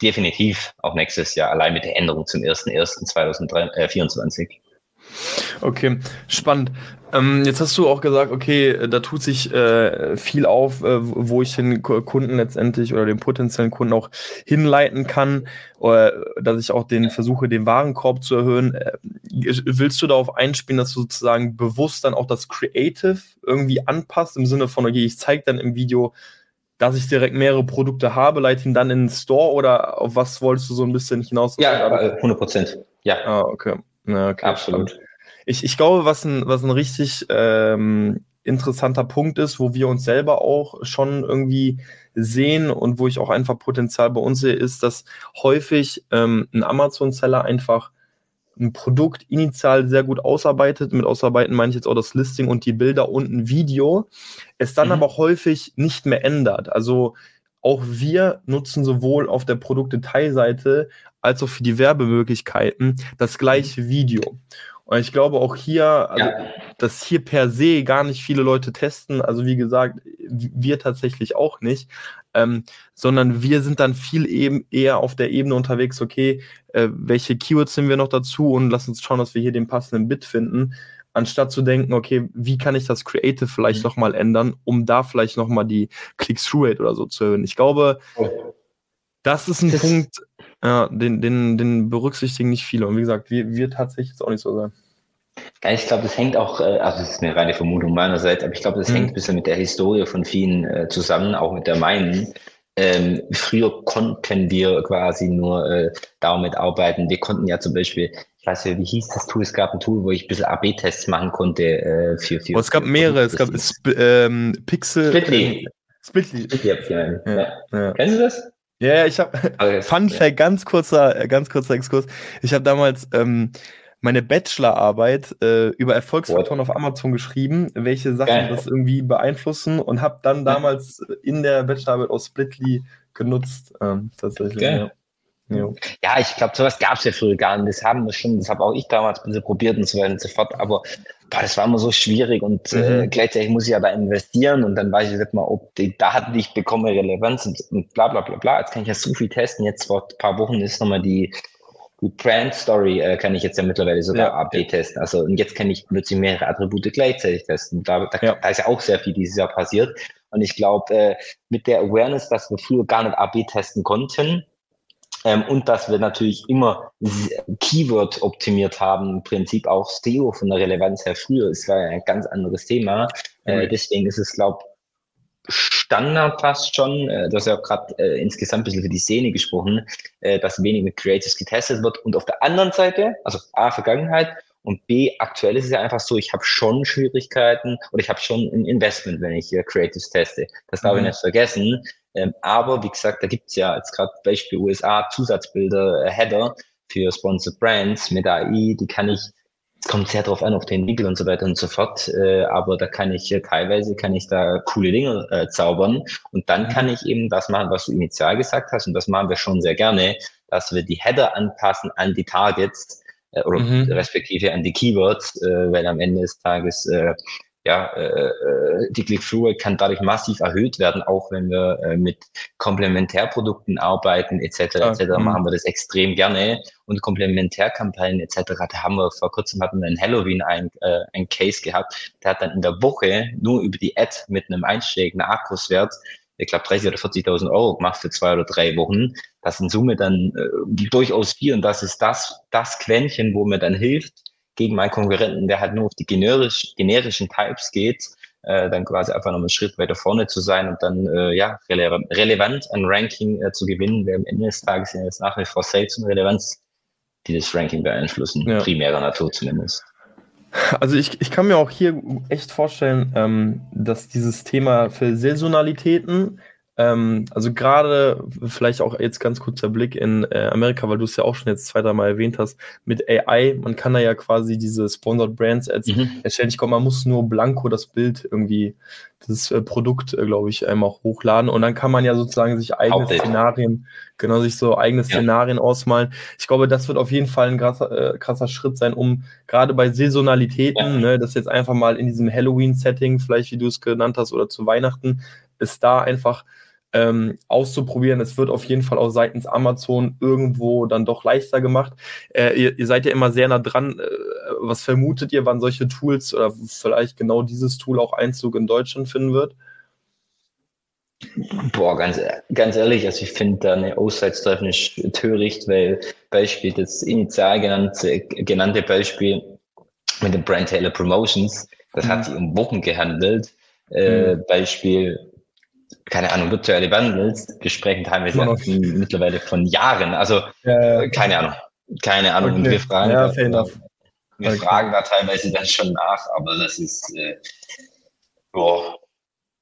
Speaker 3: definitiv auch nächstes Jahr, allein mit der Änderung zum 1.1.2024.
Speaker 2: Okay, spannend. Ähm, jetzt hast du auch gesagt, okay, da tut sich äh, viel auf, äh, wo ich den Kunden letztendlich oder den potenziellen Kunden auch hinleiten kann, oder dass ich auch den versuche, den Warenkorb zu erhöhen. Äh, willst du darauf einspielen, dass du sozusagen bewusst dann auch das Creative irgendwie anpasst, im Sinne von, okay, ich zeige dann im Video, dass ich direkt mehrere Produkte habe, leite ihn dann in den Store oder auf was wolltest du so ein bisschen hinaus?
Speaker 3: Ja, 100 Prozent. Ja.
Speaker 2: Ah, okay. Okay.
Speaker 3: Absolut.
Speaker 2: Spannend ich, ich glaube, was ein, was ein richtig ähm, interessanter Punkt ist, wo wir uns selber auch schon irgendwie sehen und wo ich auch einfach Potenzial bei uns sehe, ist, dass häufig ähm, ein Amazon-Seller einfach ein Produkt initial sehr gut ausarbeitet. Mit ausarbeiten meine ich jetzt auch das Listing und die Bilder und ein Video, es dann mhm. aber häufig nicht mehr ändert. Also auch wir nutzen sowohl auf der Produktdetailseite als auch für die Werbemöglichkeiten das gleiche Video. Und ich glaube auch hier, also, ja. dass hier per se gar nicht viele Leute testen. Also wie gesagt, wir tatsächlich auch nicht. Ähm, sondern wir sind dann viel eben eher auf der Ebene unterwegs, okay, äh, welche Keywords nehmen wir noch dazu und lass uns schauen, dass wir hier den passenden Bit finden, anstatt zu denken, okay, wie kann ich das Creative vielleicht mhm. nochmal ändern, um da vielleicht nochmal die Click-Through-Rate oder so zu erhöhen. Ich glaube, oh. Das ist ein das Punkt, ja, den, den, den berücksichtigen nicht viele. Und wie gesagt, wir, wir tatsächlich jetzt auch nicht so sein.
Speaker 3: Ich glaube, das hängt auch, äh, also das ist eine reine Vermutung meinerseits, aber ich glaube, das mhm. hängt ein bisschen mit der Historie von vielen äh, zusammen, auch mit der meinen. Ähm, früher konnten wir quasi nur äh, damit arbeiten. Wir konnten ja zum Beispiel, ich weiß nicht, wie hieß das Tool? Es gab ein Tool, wo ich ein bisschen AB-Tests machen konnte äh, für, für.
Speaker 2: Oh, es gab mehrere, es gab Sp ähm, Pixel.
Speaker 3: Splitly.
Speaker 2: Splitly.
Speaker 3: Splitly ja. ja. ja. Kennst du das?
Speaker 2: Ja, ich habe okay. Fun Fact, ganz kurzer, äh, ganz kurzer Exkurs. Ich habe damals ähm, meine Bachelorarbeit äh, über Erfolgsfaktoren auf Amazon geschrieben, welche Sachen Geil. das irgendwie beeinflussen und habe dann damals in der Bachelorarbeit aus Splitly genutzt, ähm, tatsächlich.
Speaker 3: Ja. Ja. ja, ich glaube, sowas gab es ja früher gar nicht. Das haben wir schon, das habe auch ich damals ein bisschen probiert und so weiter und so fort. Aber boah, das war immer so schwierig und äh, mhm. äh, gleichzeitig muss ich ja da investieren und dann weiß ich nicht mal, ob die Daten, die ich bekomme, Relevanz und, und bla bla bla bla. Jetzt kann ich ja so viel testen. Jetzt vor ein paar Wochen ist nochmal die, die Brand Story, äh, kann ich jetzt ja mittlerweile sogar ja. AB testen. Also und jetzt kann ich plötzlich mehrere Attribute gleichzeitig testen. Da, da, ja. da ist ja auch sehr viel dieses Jahr passiert. Und ich glaube, äh, mit der Awareness, dass wir früher gar nicht AB testen konnten, ähm, und dass wir natürlich immer Keyword optimiert haben, im Prinzip auch SEO von der Relevanz her früher. Es war ja ein ganz anderes Thema. Äh, deswegen ist es, glaube Standard fast schon, äh, du hast ja auch gerade äh, insgesamt ein bisschen für die Szene gesprochen, äh, dass wenig mit Creatives getestet wird. Und auf der anderen Seite, also A, Vergangenheit und B, aktuell ist es ja einfach so, ich habe schon Schwierigkeiten oder ich habe schon ein Investment, wenn ich äh, Creatives teste. Das darf mhm. ich nicht vergessen. Ähm, aber wie gesagt, da gibt's ja jetzt gerade Beispiel USA Zusatzbilder, äh, Header für Sponsored Brands mit AI, die kann ich, es kommt sehr drauf an, auf den Winkel und so weiter und so fort, äh, aber da kann ich äh, teilweise, kann ich da coole Dinge äh, zaubern und dann kann ich eben das machen, was du initial gesagt hast und das machen wir schon sehr gerne, dass wir die Header anpassen an die Targets, äh, oder mhm. respektive an die Keywords, äh, weil am Ende des Tages äh, ja, äh, äh, die Click-Through kann dadurch massiv erhöht werden, auch wenn wir äh, mit Komplementärprodukten arbeiten etc. etc. Mhm. machen wir das extrem gerne und Komplementärkampagnen etc. Da haben wir vor kurzem hatten wir in Halloween ein, äh, ein Case gehabt, der hat dann in der Woche nur über die Ad mit einem einstelligen Akkuswert ich glaube, 30 oder 40.000 Euro gemacht für zwei oder drei Wochen. Das in Summe dann äh, durchaus viel und das ist das, das Quäntchen, wo mir dann hilft, gegen meinen Konkurrenten, der halt nur auf die generisch, generischen Types geht, äh, dann quasi einfach noch einen Schritt weiter vorne zu sein und dann äh, ja rele relevant ein Ranking äh, zu gewinnen, weil am Ende des Tages sind es nach wie vor Sales und Relevanz, die das Ranking beeinflussen, ja. primärer Natur zumindest.
Speaker 2: Also ich, ich kann mir auch hier echt vorstellen, ähm, dass dieses Thema für Saisonalitäten ähm, also gerade vielleicht auch jetzt ganz kurzer Blick in äh, Amerika, weil du es ja auch schon jetzt zwei, dreimal erwähnt hast, mit AI, man kann da ja quasi diese Sponsored Brands Ads mhm. erstellen. Ich glaube, man muss nur blanko das Bild irgendwie, das äh, Produkt, äh, glaube ich, einmal hochladen und dann kann man ja sozusagen sich eigene Hauptbild. Szenarien, genau, sich so eigene ja. Szenarien ausmalen. Ich glaube, das wird auf jeden Fall ein krasser, äh, krasser Schritt sein, um gerade bei Saisonalitäten, ja. ne, das jetzt einfach mal in diesem Halloween-Setting, vielleicht wie du es genannt hast, oder zu Weihnachten, ist da einfach ähm, auszuprobieren. Es wird auf jeden Fall auch seitens Amazon irgendwo dann doch leichter gemacht. Äh, ihr, ihr, seid ja immer sehr nah dran. Äh, was vermutet ihr, wann solche Tools oder vielleicht genau dieses Tool auch Einzug in Deutschland finden wird?
Speaker 3: Boah, ganz, ganz ehrlich, also ich finde da eine Aussage nicht töricht, weil Beispiel, das initial genannte, genannte Beispiel mit den Brand Taylor Promotions, das mhm. hat sich um Wochen gehandelt. Äh, mhm. Beispiel, keine Ahnung, virtuelle Bundles, wir sprechen teilweise mittlerweile von Jahren. Also, ja, keine Ahnung. Keine Ahnung. Okay. Und wir fragen, ja, da, wir okay. fragen da teilweise dann schon nach, aber das ist, äh, boah,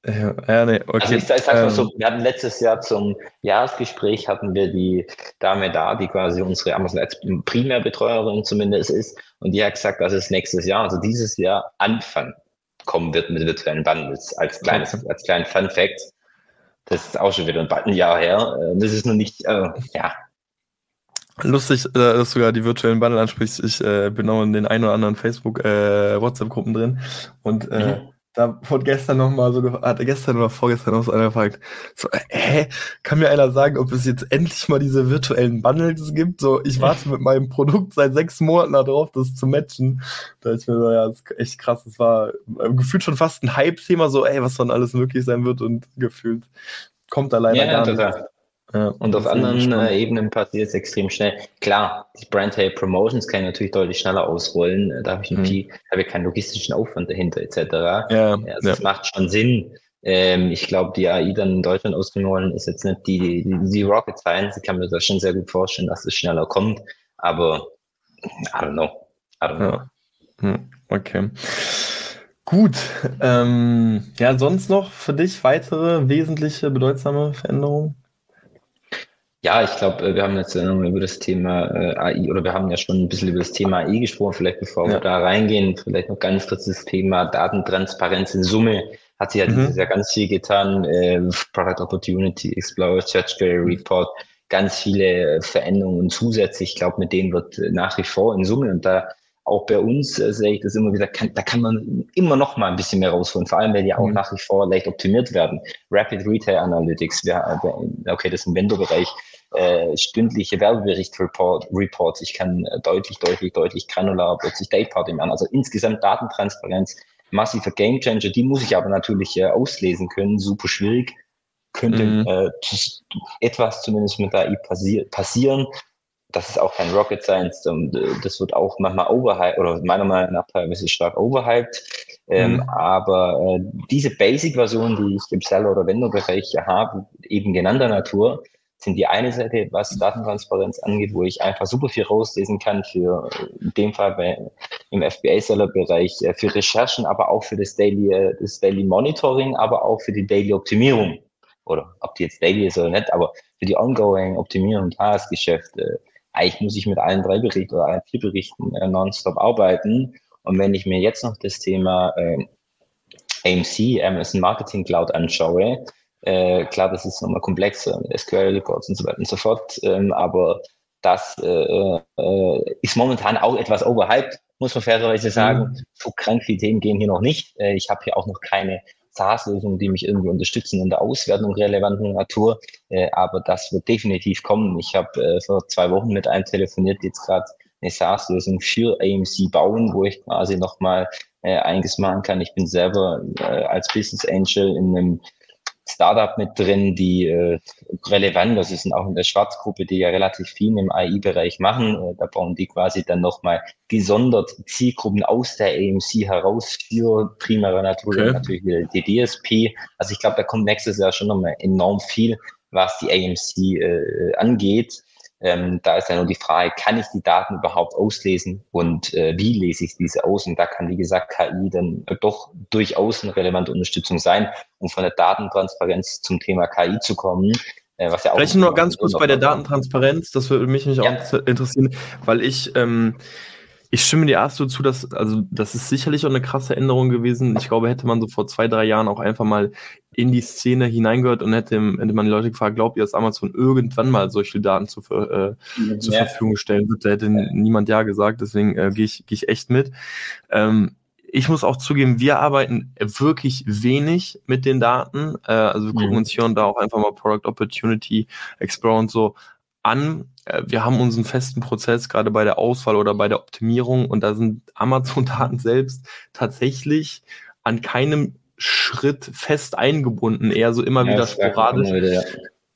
Speaker 2: ja, ja nee, okay. Also
Speaker 3: ich, ich ähm, so, wir hatten letztes Jahr zum Jahresgespräch hatten wir die Dame da, die quasi unsere Amazon Ads Primärbetreuerin zumindest ist. Und die hat gesagt, dass es nächstes Jahr, also dieses Jahr Anfang kommen wird mit virtuellen Bundles als kleines, okay. als kleinen Fun Fact. Das ist auch schon wieder ein Jahr her. Äh, das ist noch nicht, äh, ja,
Speaker 2: Lustig, äh, dass du sogar die virtuellen Bundle ansprichst. Ich äh, bin auch in den ein oder anderen Facebook, äh, WhatsApp-Gruppen drin und äh, mhm. Da wurde gestern noch mal so, hat gestern oder vorgestern noch so einer gefragt, so, hä, kann mir einer sagen, ob es jetzt endlich mal diese virtuellen Bundles gibt? So, ich warte mit meinem Produkt seit sechs Monaten darauf, das zu matchen. Da ist mir so, ja, das ist echt krass. Das war äh, gefühlt schon fast ein Hype-Thema, so, ey, was dann alles möglich sein wird und gefühlt kommt da leider ja, gar ja, nicht.
Speaker 3: Und auf anderen äh, Ebenen passiert es extrem schnell. Klar, die Brand Tail Promotions kann ich natürlich deutlich schneller ausrollen. Da habe ich mhm. habe ich keinen logistischen Aufwand dahinter etc. Ja, also ja. Das macht schon Sinn. Ähm, ich glaube, die AI dann in Deutschland ausrollen ist jetzt nicht die, die, die Rocket Science. Ich kann mir das schon sehr gut vorstellen, dass es schneller kommt. Aber I don't know. I don't know. Ja.
Speaker 2: Hm, okay. Gut. Ähm, ja, sonst noch für dich weitere wesentliche, bedeutsame Veränderungen?
Speaker 3: Ja, ich glaube, äh, wir haben jetzt über das Thema äh, AI oder wir haben ja schon ein bisschen über das Thema AI gesprochen. Vielleicht bevor ja. wir da reingehen, vielleicht noch ganz kurz das Thema Datentransparenz in Summe. Hat sich ja mhm. dieses Jahr ganz viel getan. Äh, Product Opportunity Explorer, Search Query Report, ganz viele Veränderungen und Zusätze. Ich glaube, mit denen wird nach wie vor in Summe und da auch bei uns äh, sehe ich das immer wieder, kann, da kann man immer noch mal ein bisschen mehr rausholen, vor allem, weil die auch mhm. nach wie vor leicht optimiert werden. Rapid Retail Analytics, wir, okay, das ist im Vendor-Bereich, äh, stündliche Werbebericht-Reports. Report, ich kann äh, deutlich, deutlich, deutlich granular plötzlich Dayparty machen. Also insgesamt Datentransparenz, massiver Gamechanger. Die muss ich aber natürlich äh, auslesen können. Super schwierig. Könnte mhm. äh, etwas zumindest mit AI passi passieren. Das ist auch kein Rocket Science. Äh, das wird auch manchmal overhyped oder meiner Meinung nach teilweise stark overhyped. Ähm, mhm. Aber äh, diese Basic-Version, die ich im Seller- oder Vendor-Bereich habe, eben genannter Natur, sind die eine Seite, was Datentransparenz angeht, wo ich einfach super viel rauslesen kann für in dem Fall bei, im FBA-Seller-Bereich äh, für Recherchen, aber auch für das Daily, äh, das Daily Monitoring, aber auch für die Daily Optimierung. Oder ob die jetzt Daily ist oder nicht, aber für die ongoing Optimierung, Tagesgeschäft, eigentlich muss ich mit allen drei Berichten oder allen vier Berichten äh, nonstop arbeiten. Und wenn ich mir jetzt noch das Thema äh, AMC, Amazon Marketing Cloud anschaue, äh, klar, das ist nochmal komplexer mit SQL-Reports und so weiter und so fort, ähm, aber das äh, äh, ist momentan auch etwas overhyped, muss man fairerweise sagen. Mhm. So krank viele Themen gehen hier noch nicht. Äh, ich habe hier auch noch keine SaaS-Lösungen, die mich irgendwie unterstützen in der Auswertung relevanten Natur, äh, aber das wird definitiv kommen. Ich habe äh, vor zwei Wochen mit einem telefoniert, jetzt gerade eine SaaS-Lösung für AMC bauen, wo ich quasi nochmal äh, einiges machen kann. Ich bin selber äh, als Business Angel in einem Startup mit drin, die äh, relevant, das ist auch in der Schwarzgruppe, die ja relativ viel im AI-Bereich machen. Äh, da bauen die quasi dann nochmal gesondert Zielgruppen aus der AMC heraus für primäre Natur, okay. natürlich wieder die DSP. Also ich glaube, da kommt nächstes Jahr schon nochmal enorm viel, was die AMC äh, angeht. Ähm, da ist ja nur die Frage, kann ich die Daten überhaupt auslesen und äh, wie lese ich diese aus? Und da kann, wie gesagt, KI dann doch durchaus eine relevante Unterstützung sein, um von der Datentransparenz zum Thema KI zu kommen.
Speaker 2: Äh, was ja auch Vielleicht nur ganz kurz bei der Datentransparenz, das würde mich nämlich ja. auch interessieren, weil ich ähm, ich stimme dir so zu, dass, also, das ist sicherlich auch eine krasse Änderung gewesen. Ich glaube, hätte man so vor zwei, drei Jahren auch einfach mal in die Szene hineingehört und hätte, hätte man die Leute gefragt, glaubt ihr, dass Amazon irgendwann mal solche Daten zu, äh, ja. zur Verfügung stellen wird? Da hätte niemand Ja gesagt, deswegen äh, gehe ich, geh ich echt mit. Ähm, ich muss auch zugeben, wir arbeiten wirklich wenig mit den Daten. Äh, also wir gucken mhm. uns hier und da auch einfach mal Product Opportunity Explorer und so an. Äh, wir haben unseren festen Prozess gerade bei der Auswahl oder bei der Optimierung und da sind Amazon-Daten selbst tatsächlich an keinem Schritt fest eingebunden, eher so immer ja, wieder sporadisch. Wieder, ja.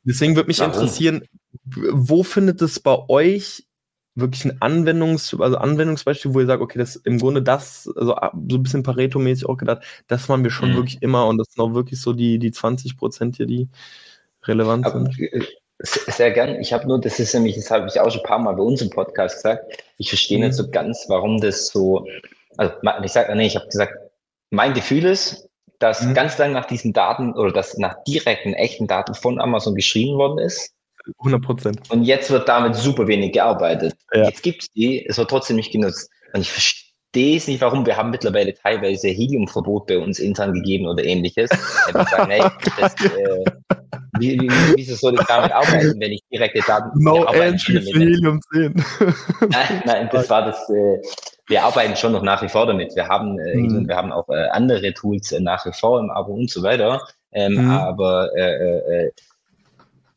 Speaker 2: Deswegen würde mich Warum? interessieren, wo findet es bei euch wirklich ein Anwendungs, also Anwendungsbeispiel, wo ihr sagt, okay, das ist im Grunde das, also so ein bisschen Pareto-mäßig auch gedacht, das machen wir schon mhm. wirklich immer und das sind auch wirklich so die, die 20 Prozent hier, die relevant Aber, sind.
Speaker 3: Sehr gern. Ich habe nur, das ist nämlich, das habe ich auch schon ein paar Mal bei uns im Podcast gesagt, ich verstehe mhm. nicht so ganz, warum das so, also ich sage, nee, ich habe gesagt, mein Gefühl ist, dass mhm. ganz lange nach diesen Daten oder dass nach direkten, echten Daten von Amazon geschrieben worden ist
Speaker 2: 100 Prozent.
Speaker 3: Und jetzt wird damit super wenig gearbeitet. Ja. Jetzt gibt es die, es wird trotzdem nicht genutzt. Und ich verstehe es nicht, warum. Wir haben mittlerweile teilweise Heliumverbot bei uns intern gegeben oder ähnliches. Ich sagen, hey, das, äh, wie, wie, wieso soll ich damit arbeiten, wenn ich direkte Daten
Speaker 2: No entry für Helium 10.
Speaker 3: nein, nein, das war das. Äh, wir arbeiten schon noch nach wie vor damit. Wir haben, äh, mhm. wir haben auch äh, andere Tools äh, nach wie vor im Abo und so weiter. Ähm, mhm. Aber äh, äh, äh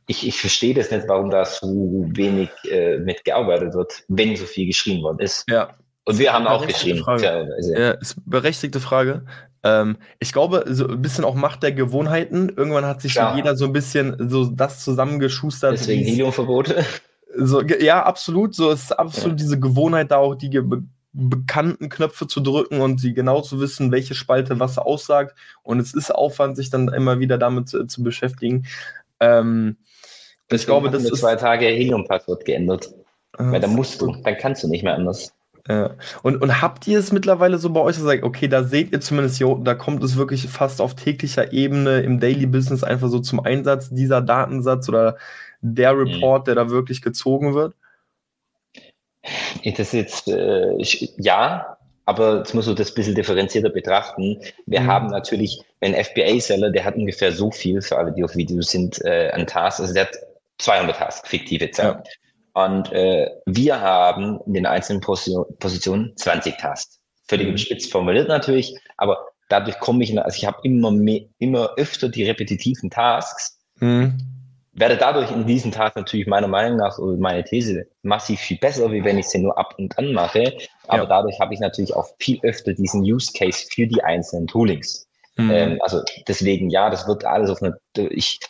Speaker 3: ich, ich verstehe das nicht, warum da so wenig äh, mitgearbeitet wird, wenn so viel geschrieben worden ist.
Speaker 2: Ja.
Speaker 3: Und wir haben auch geschrieben.
Speaker 2: Frage. Ja, ist berechtigte Frage. Ähm, ich glaube, so ein bisschen auch Macht der Gewohnheiten. Irgendwann hat sich so jeder so ein bisschen so das zusammengeschustert.
Speaker 3: Deswegen Heliumverbote.
Speaker 2: So, ja, absolut. So ist absolut ja. diese Gewohnheit da auch, die be bekannten Knöpfe zu drücken und sie genau zu wissen, welche Spalte was aussagt. Und es ist Aufwand, sich dann immer wieder damit zu, zu beschäftigen. Ähm,
Speaker 3: ich glaube, das ist zwei Tage Helium-Passwort geändert. Ah, Weil dann musst du, dann kannst du nicht mehr anders.
Speaker 2: Ja. Und, und habt ihr es mittlerweile so bei euch gesagt, okay, da seht ihr zumindest hier, da kommt es wirklich fast auf täglicher Ebene im Daily Business einfach so zum Einsatz, dieser Datensatz oder der mhm. Report, der da wirklich gezogen wird?
Speaker 3: Das ist jetzt, äh, ja, aber jetzt musst du das ein bisschen differenzierter betrachten. Wir mhm. haben natürlich, ein FBA-Seller, der hat ungefähr so viel, für alle, die auf Videos sind, äh, an Tasks, also der hat 200 Tasks, fiktive Zeit. Ja. Und äh, wir haben in den einzelnen Positionen 20 Tasks. Völlig mhm. spitz formuliert natürlich, aber dadurch komme ich, also ich habe immer mehr, immer öfter die repetitiven Tasks, mhm. werde dadurch in diesen Task natürlich meiner Meinung nach, oder meine These, massiv viel besser, wie wenn ich sie nur ab und an mache. Aber ja. dadurch habe ich natürlich auch viel öfter diesen Use Case für die einzelnen Toolings. Mhm. Ähm, also deswegen, ja, das wird alles auf eine, ich,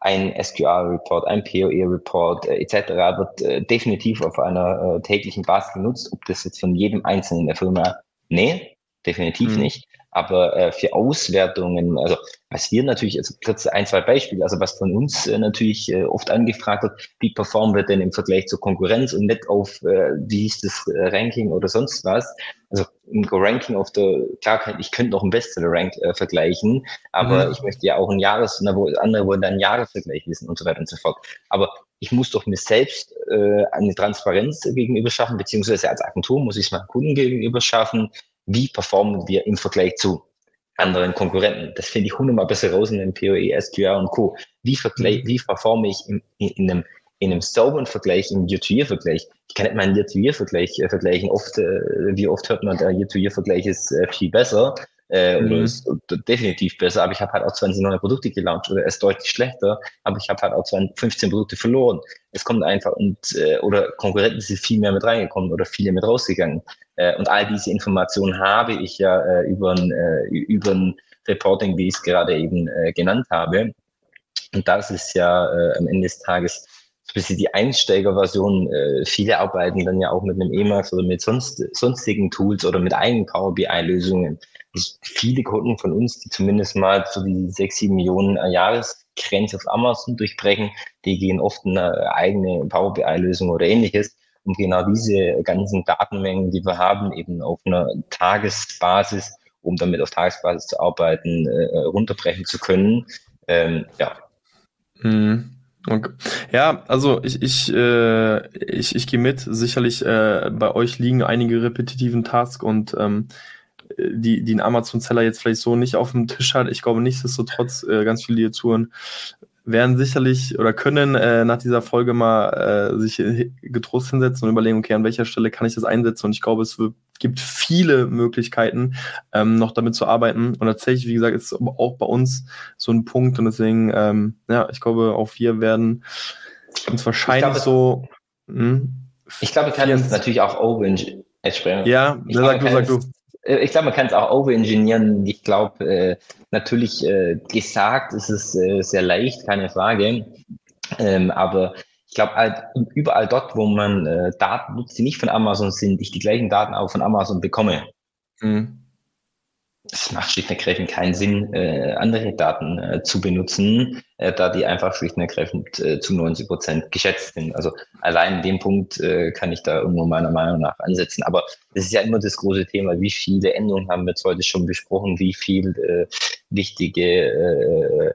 Speaker 3: ein SQR-Report, ein POE-Report äh, etc. wird äh, definitiv auf einer äh, täglichen Basis genutzt. Ob das jetzt von jedem Einzelnen in der Firma, nee, definitiv mhm. nicht. Aber äh, für Auswertungen, also was wir natürlich, also kurz ein, zwei Beispiele, also was von uns äh, natürlich äh, oft angefragt wird, wie performen wir denn im Vergleich zur Konkurrenz und nicht auf, äh, wie ist das äh, Ranking oder sonst was. Also im Ranking auf der, klar, ich könnte noch einen Bestseller-Rank äh, vergleichen, aber mhm. ich möchte ja auch ein Jahres, na, wo andere wollen dann Jahresvergleich wissen und so weiter und so fort. Aber ich muss doch mir selbst äh, eine Transparenz gegenüber schaffen, beziehungsweise als Agentur muss ich es meinem Kunden gegenüber schaffen, wie performen wir im Vergleich zu anderen Konkurrenten. Das finde ich hundertmal besser raus in den PoE, SQR und Co. Wie, vergleich, mhm. wie performe ich in, in, in einem in einem sauberen Vergleich, im Year-to-Year-Vergleich. Ich kann nicht meinen Year-to-Year-Vergleich äh, vergleichen. Oft, äh, wie oft hört man, der Year-to-Year-Vergleich ist äh, viel besser äh, mhm. oder ist definitiv besser, aber ich habe halt auch 20 neue Produkte gelauncht oder er ist deutlich schlechter, aber ich habe halt auch 20, 15 Produkte verloren. Es kommt einfach und äh, oder Konkurrenten sind viel mehr mit reingekommen oder viele mit rausgegangen. Äh, und all diese Informationen habe ich ja äh, über ein äh, über ein Reporting, wie ich es gerade eben äh, genannt habe. Und das ist ja äh, am Ende des Tages so ein bisschen die Einsteigerversion. Äh, viele arbeiten dann ja auch mit einem Emacs oder mit sonst, sonstigen Tools oder mit eigenen Power BI-Lösungen. Viele Kunden von uns, die zumindest mal so die sechs, sieben Millionen Jahresgrenze auf Amazon durchbrechen, die gehen oft eine eigene Power BI-Lösung oder ähnliches um genau diese ganzen Datenmengen, die wir haben, eben auf einer Tagesbasis, um damit auf Tagesbasis zu arbeiten, äh, runterbrechen zu können. Ähm, ja.
Speaker 2: Mhm. Okay. Ja, also ich, ich, äh, ich, ich gehe mit. Sicherlich äh, bei euch liegen einige repetitiven Tasks und ähm, die, die ein Amazon-Seller jetzt vielleicht so nicht auf dem Tisch hat. Ich glaube nichtsdestotrotz, äh, ganz viele, zuhören, werden sicherlich oder können äh, nach dieser Folge mal äh, sich getrost hinsetzen und überlegen, okay, an welcher Stelle kann ich das einsetzen? Und ich glaube, es wird gibt viele Möglichkeiten, ähm, noch damit zu arbeiten. Und tatsächlich, wie gesagt, ist auch bei uns so ein Punkt. Und deswegen, ähm, ja, ich glaube, auch wir werden uns wahrscheinlich glaube, so.
Speaker 3: Mh, hm, ich glaube, ich kann es natürlich auch over
Speaker 2: sprechen. Ja, ich sag du, sag du.
Speaker 3: Äh, ich glaube, man kann es auch overengineeren. Ich glaube, äh, natürlich äh, gesagt ist es äh, sehr leicht, keine Frage. Ähm, aber ich glaube, halt, überall dort, wo man äh, Daten nutzt, die nicht von Amazon sind, ich die gleichen Daten auch von Amazon bekomme. Mhm es macht schlicht und ergreifend keinen Sinn, äh, andere Daten äh, zu benutzen, äh, da die einfach schlicht und ergreifend äh, zu 90 Prozent geschätzt sind. Also allein in dem Punkt äh, kann ich da irgendwo meiner Meinung nach ansetzen. Aber das ist ja immer das große Thema, wie viele Änderungen haben wir jetzt heute schon besprochen, wie viel äh, wichtige äh,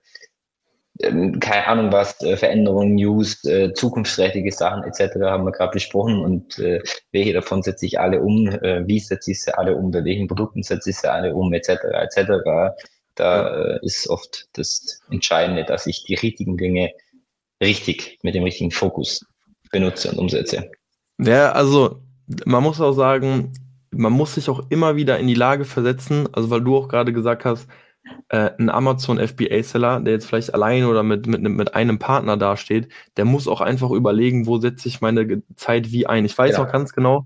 Speaker 3: ähm, keine Ahnung was, äh, Veränderungen, News, äh, zukunftsträchtige Sachen etc. haben wir gerade besprochen und äh, welche davon setze ich alle um, äh, wie setze ich sie alle um, bei welchen Produkten setze ich sie alle um etc. etc. Da äh, ist oft das Entscheidende, dass ich die richtigen Dinge richtig mit dem richtigen Fokus benutze und umsetze.
Speaker 2: Ja, also man muss auch sagen, man muss sich auch immer wieder in die Lage versetzen, also weil du auch gerade gesagt hast, äh, ein Amazon FBA-Seller, der jetzt vielleicht allein oder mit, mit, mit einem Partner dasteht, der muss auch einfach überlegen, wo setze ich meine Zeit wie ein. Ich weiß ja. auch ganz genau,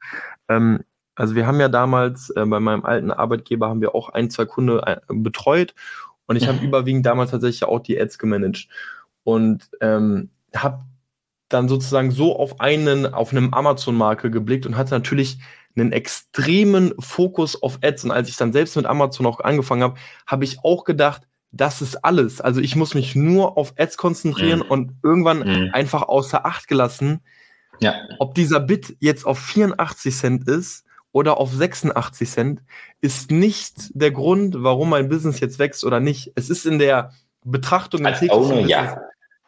Speaker 2: ähm, also wir haben ja damals äh, bei meinem alten Arbeitgeber haben wir auch ein, zwei Kunden äh, betreut und ich habe überwiegend damals tatsächlich auch die Ads gemanagt und ähm, habe dann sozusagen so auf einen, auf einem Amazon-Marke geblickt und hatte natürlich einen extremen Fokus auf Ads. Und als ich dann selbst mit Amazon auch angefangen habe, habe ich auch gedacht, das ist alles. Also ich muss mich nur auf Ads konzentrieren mhm. und irgendwann mhm. einfach außer Acht gelassen, ja. ob dieser Bit jetzt auf 84 Cent ist oder auf 86 Cent, ist nicht der Grund, warum mein Business jetzt wächst oder nicht. Es ist in der Betrachtung
Speaker 3: Als Owner, ja.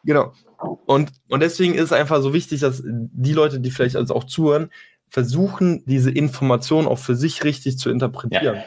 Speaker 2: Genau. Und, und deswegen ist es einfach so wichtig, dass die Leute, die vielleicht also auch zuhören, versuchen, diese Information auch für sich richtig zu interpretieren. Ja.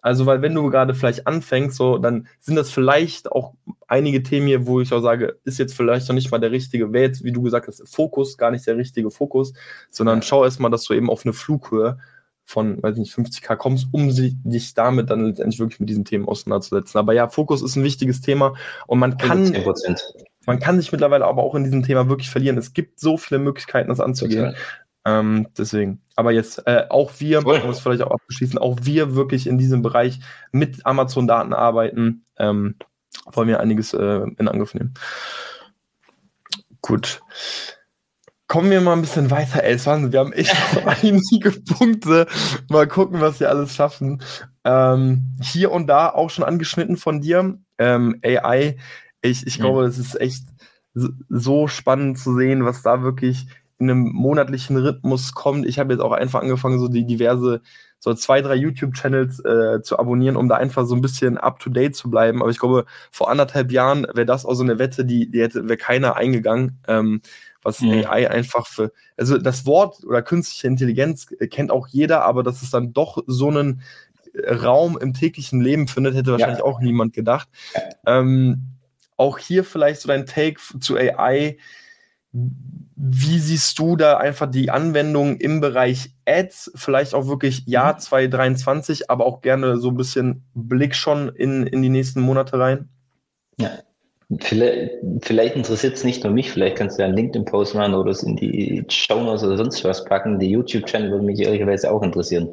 Speaker 2: Also, weil wenn du gerade vielleicht anfängst, so, dann sind das vielleicht auch einige Themen hier, wo ich auch sage, ist jetzt vielleicht noch nicht mal der richtige, wäre jetzt, wie du gesagt hast, Fokus, gar nicht der richtige Fokus, sondern ja. schau erstmal, dass du eben auf eine Flughöhe von, weiß nicht, 50k kommst, um dich damit dann letztendlich wirklich mit diesen Themen auseinanderzusetzen. Aber ja, Fokus ist ein wichtiges Thema und man kann, 10%. man kann sich mittlerweile aber auch in diesem Thema wirklich verlieren. Es gibt so viele Möglichkeiten, das anzugehen. Ähm, deswegen. Aber jetzt äh, auch wir, cool. muss vielleicht auch abschließen, auch wir wirklich in diesem Bereich mit Amazon-Daten arbeiten, ähm, wollen wir einiges äh, in Angriff nehmen. Gut. Kommen wir mal ein bisschen weiter, Elswan. Wir haben echt einige Punkte. Mal gucken, was wir alles schaffen. Ähm, hier und da auch schon angeschnitten von dir. Ähm, AI. Ich, ich mhm. glaube, es ist echt so spannend zu sehen, was da wirklich in einem monatlichen Rhythmus kommt. Ich habe jetzt auch einfach angefangen, so die diverse, so zwei, drei YouTube-Channels äh, zu abonnieren, um da einfach so ein bisschen up-to-date zu bleiben. Aber ich glaube, vor anderthalb Jahren wäre das auch so eine Wette, die, die hätte, wäre keiner eingegangen. Ähm, was mhm. AI einfach für, also das Wort oder künstliche Intelligenz kennt auch jeder, aber dass es dann doch so einen Raum im täglichen Leben findet, hätte wahrscheinlich ja. auch niemand gedacht. Ähm, auch hier vielleicht so dein Take zu AI wie siehst du da einfach die Anwendung im Bereich Ads? Vielleicht auch wirklich Jahr 2023, mhm. aber auch gerne so ein bisschen Blick schon in, in die nächsten Monate rein?
Speaker 3: Ja, Vielleicht, vielleicht interessiert es nicht nur mich, vielleicht kannst du ja einen LinkedIn-Post machen oder es in die Show Notes oder sonst was packen. Die YouTube-Channel würde mich ehrlicherweise auch interessieren.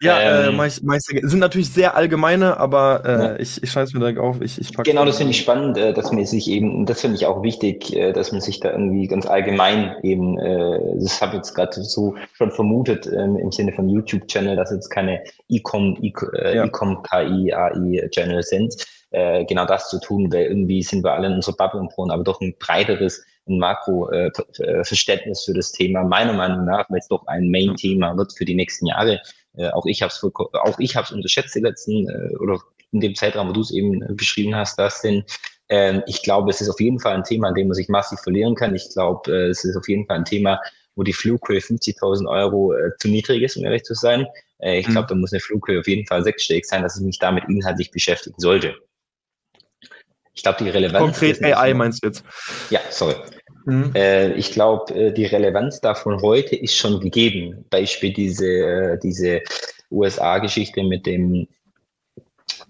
Speaker 2: Ja, äh, ähm, äh, meist, meist, sind natürlich sehr allgemeine, aber äh, ja. ich, ich schreibe es mir direkt auf. Ich, ich
Speaker 3: genau, das finde ich spannend, äh, dass man sich eben, das finde ich auch wichtig, äh, dass man sich da irgendwie ganz allgemein eben, äh, das habe ich jetzt gerade so schon vermutet ähm, im Sinne von YouTube-Channel, dass jetzt keine E-Com, E-Com, KI, AI-Channel sind. Äh, genau das zu tun, weil irgendwie sind wir alle in unserer Bubble und brauchen aber doch ein breiteres ein Makro-Verständnis äh, für das Thema, meiner Meinung nach, weil es doch ein Main-Thema wird für die nächsten Jahre. Äh, auch ich habe es auch ich habe es unterschätzt die letzten äh, oder in dem Zeitraum, wo du es eben äh, beschrieben hast, das denn äh, ich glaube, es ist auf jeden Fall ein Thema, an dem man sich massiv verlieren kann. Ich glaube, äh, es ist auf jeden Fall ein Thema, wo die Flughöhe 50.000 Euro äh, zu niedrig ist, um ehrlich zu sein. Äh, ich glaube, mhm. da muss eine Flughöhe auf jeden Fall sechsstellig sein, dass ich mich damit inhaltlich beschäftigen sollte. Ich glaube, die Relevanz.
Speaker 2: Konkret AI meinst du jetzt?
Speaker 3: Ja, sorry. Mhm. Äh, ich glaube, äh, die Relevanz davon heute ist schon gegeben. Beispiel diese, äh, diese USA-Geschichte mit dem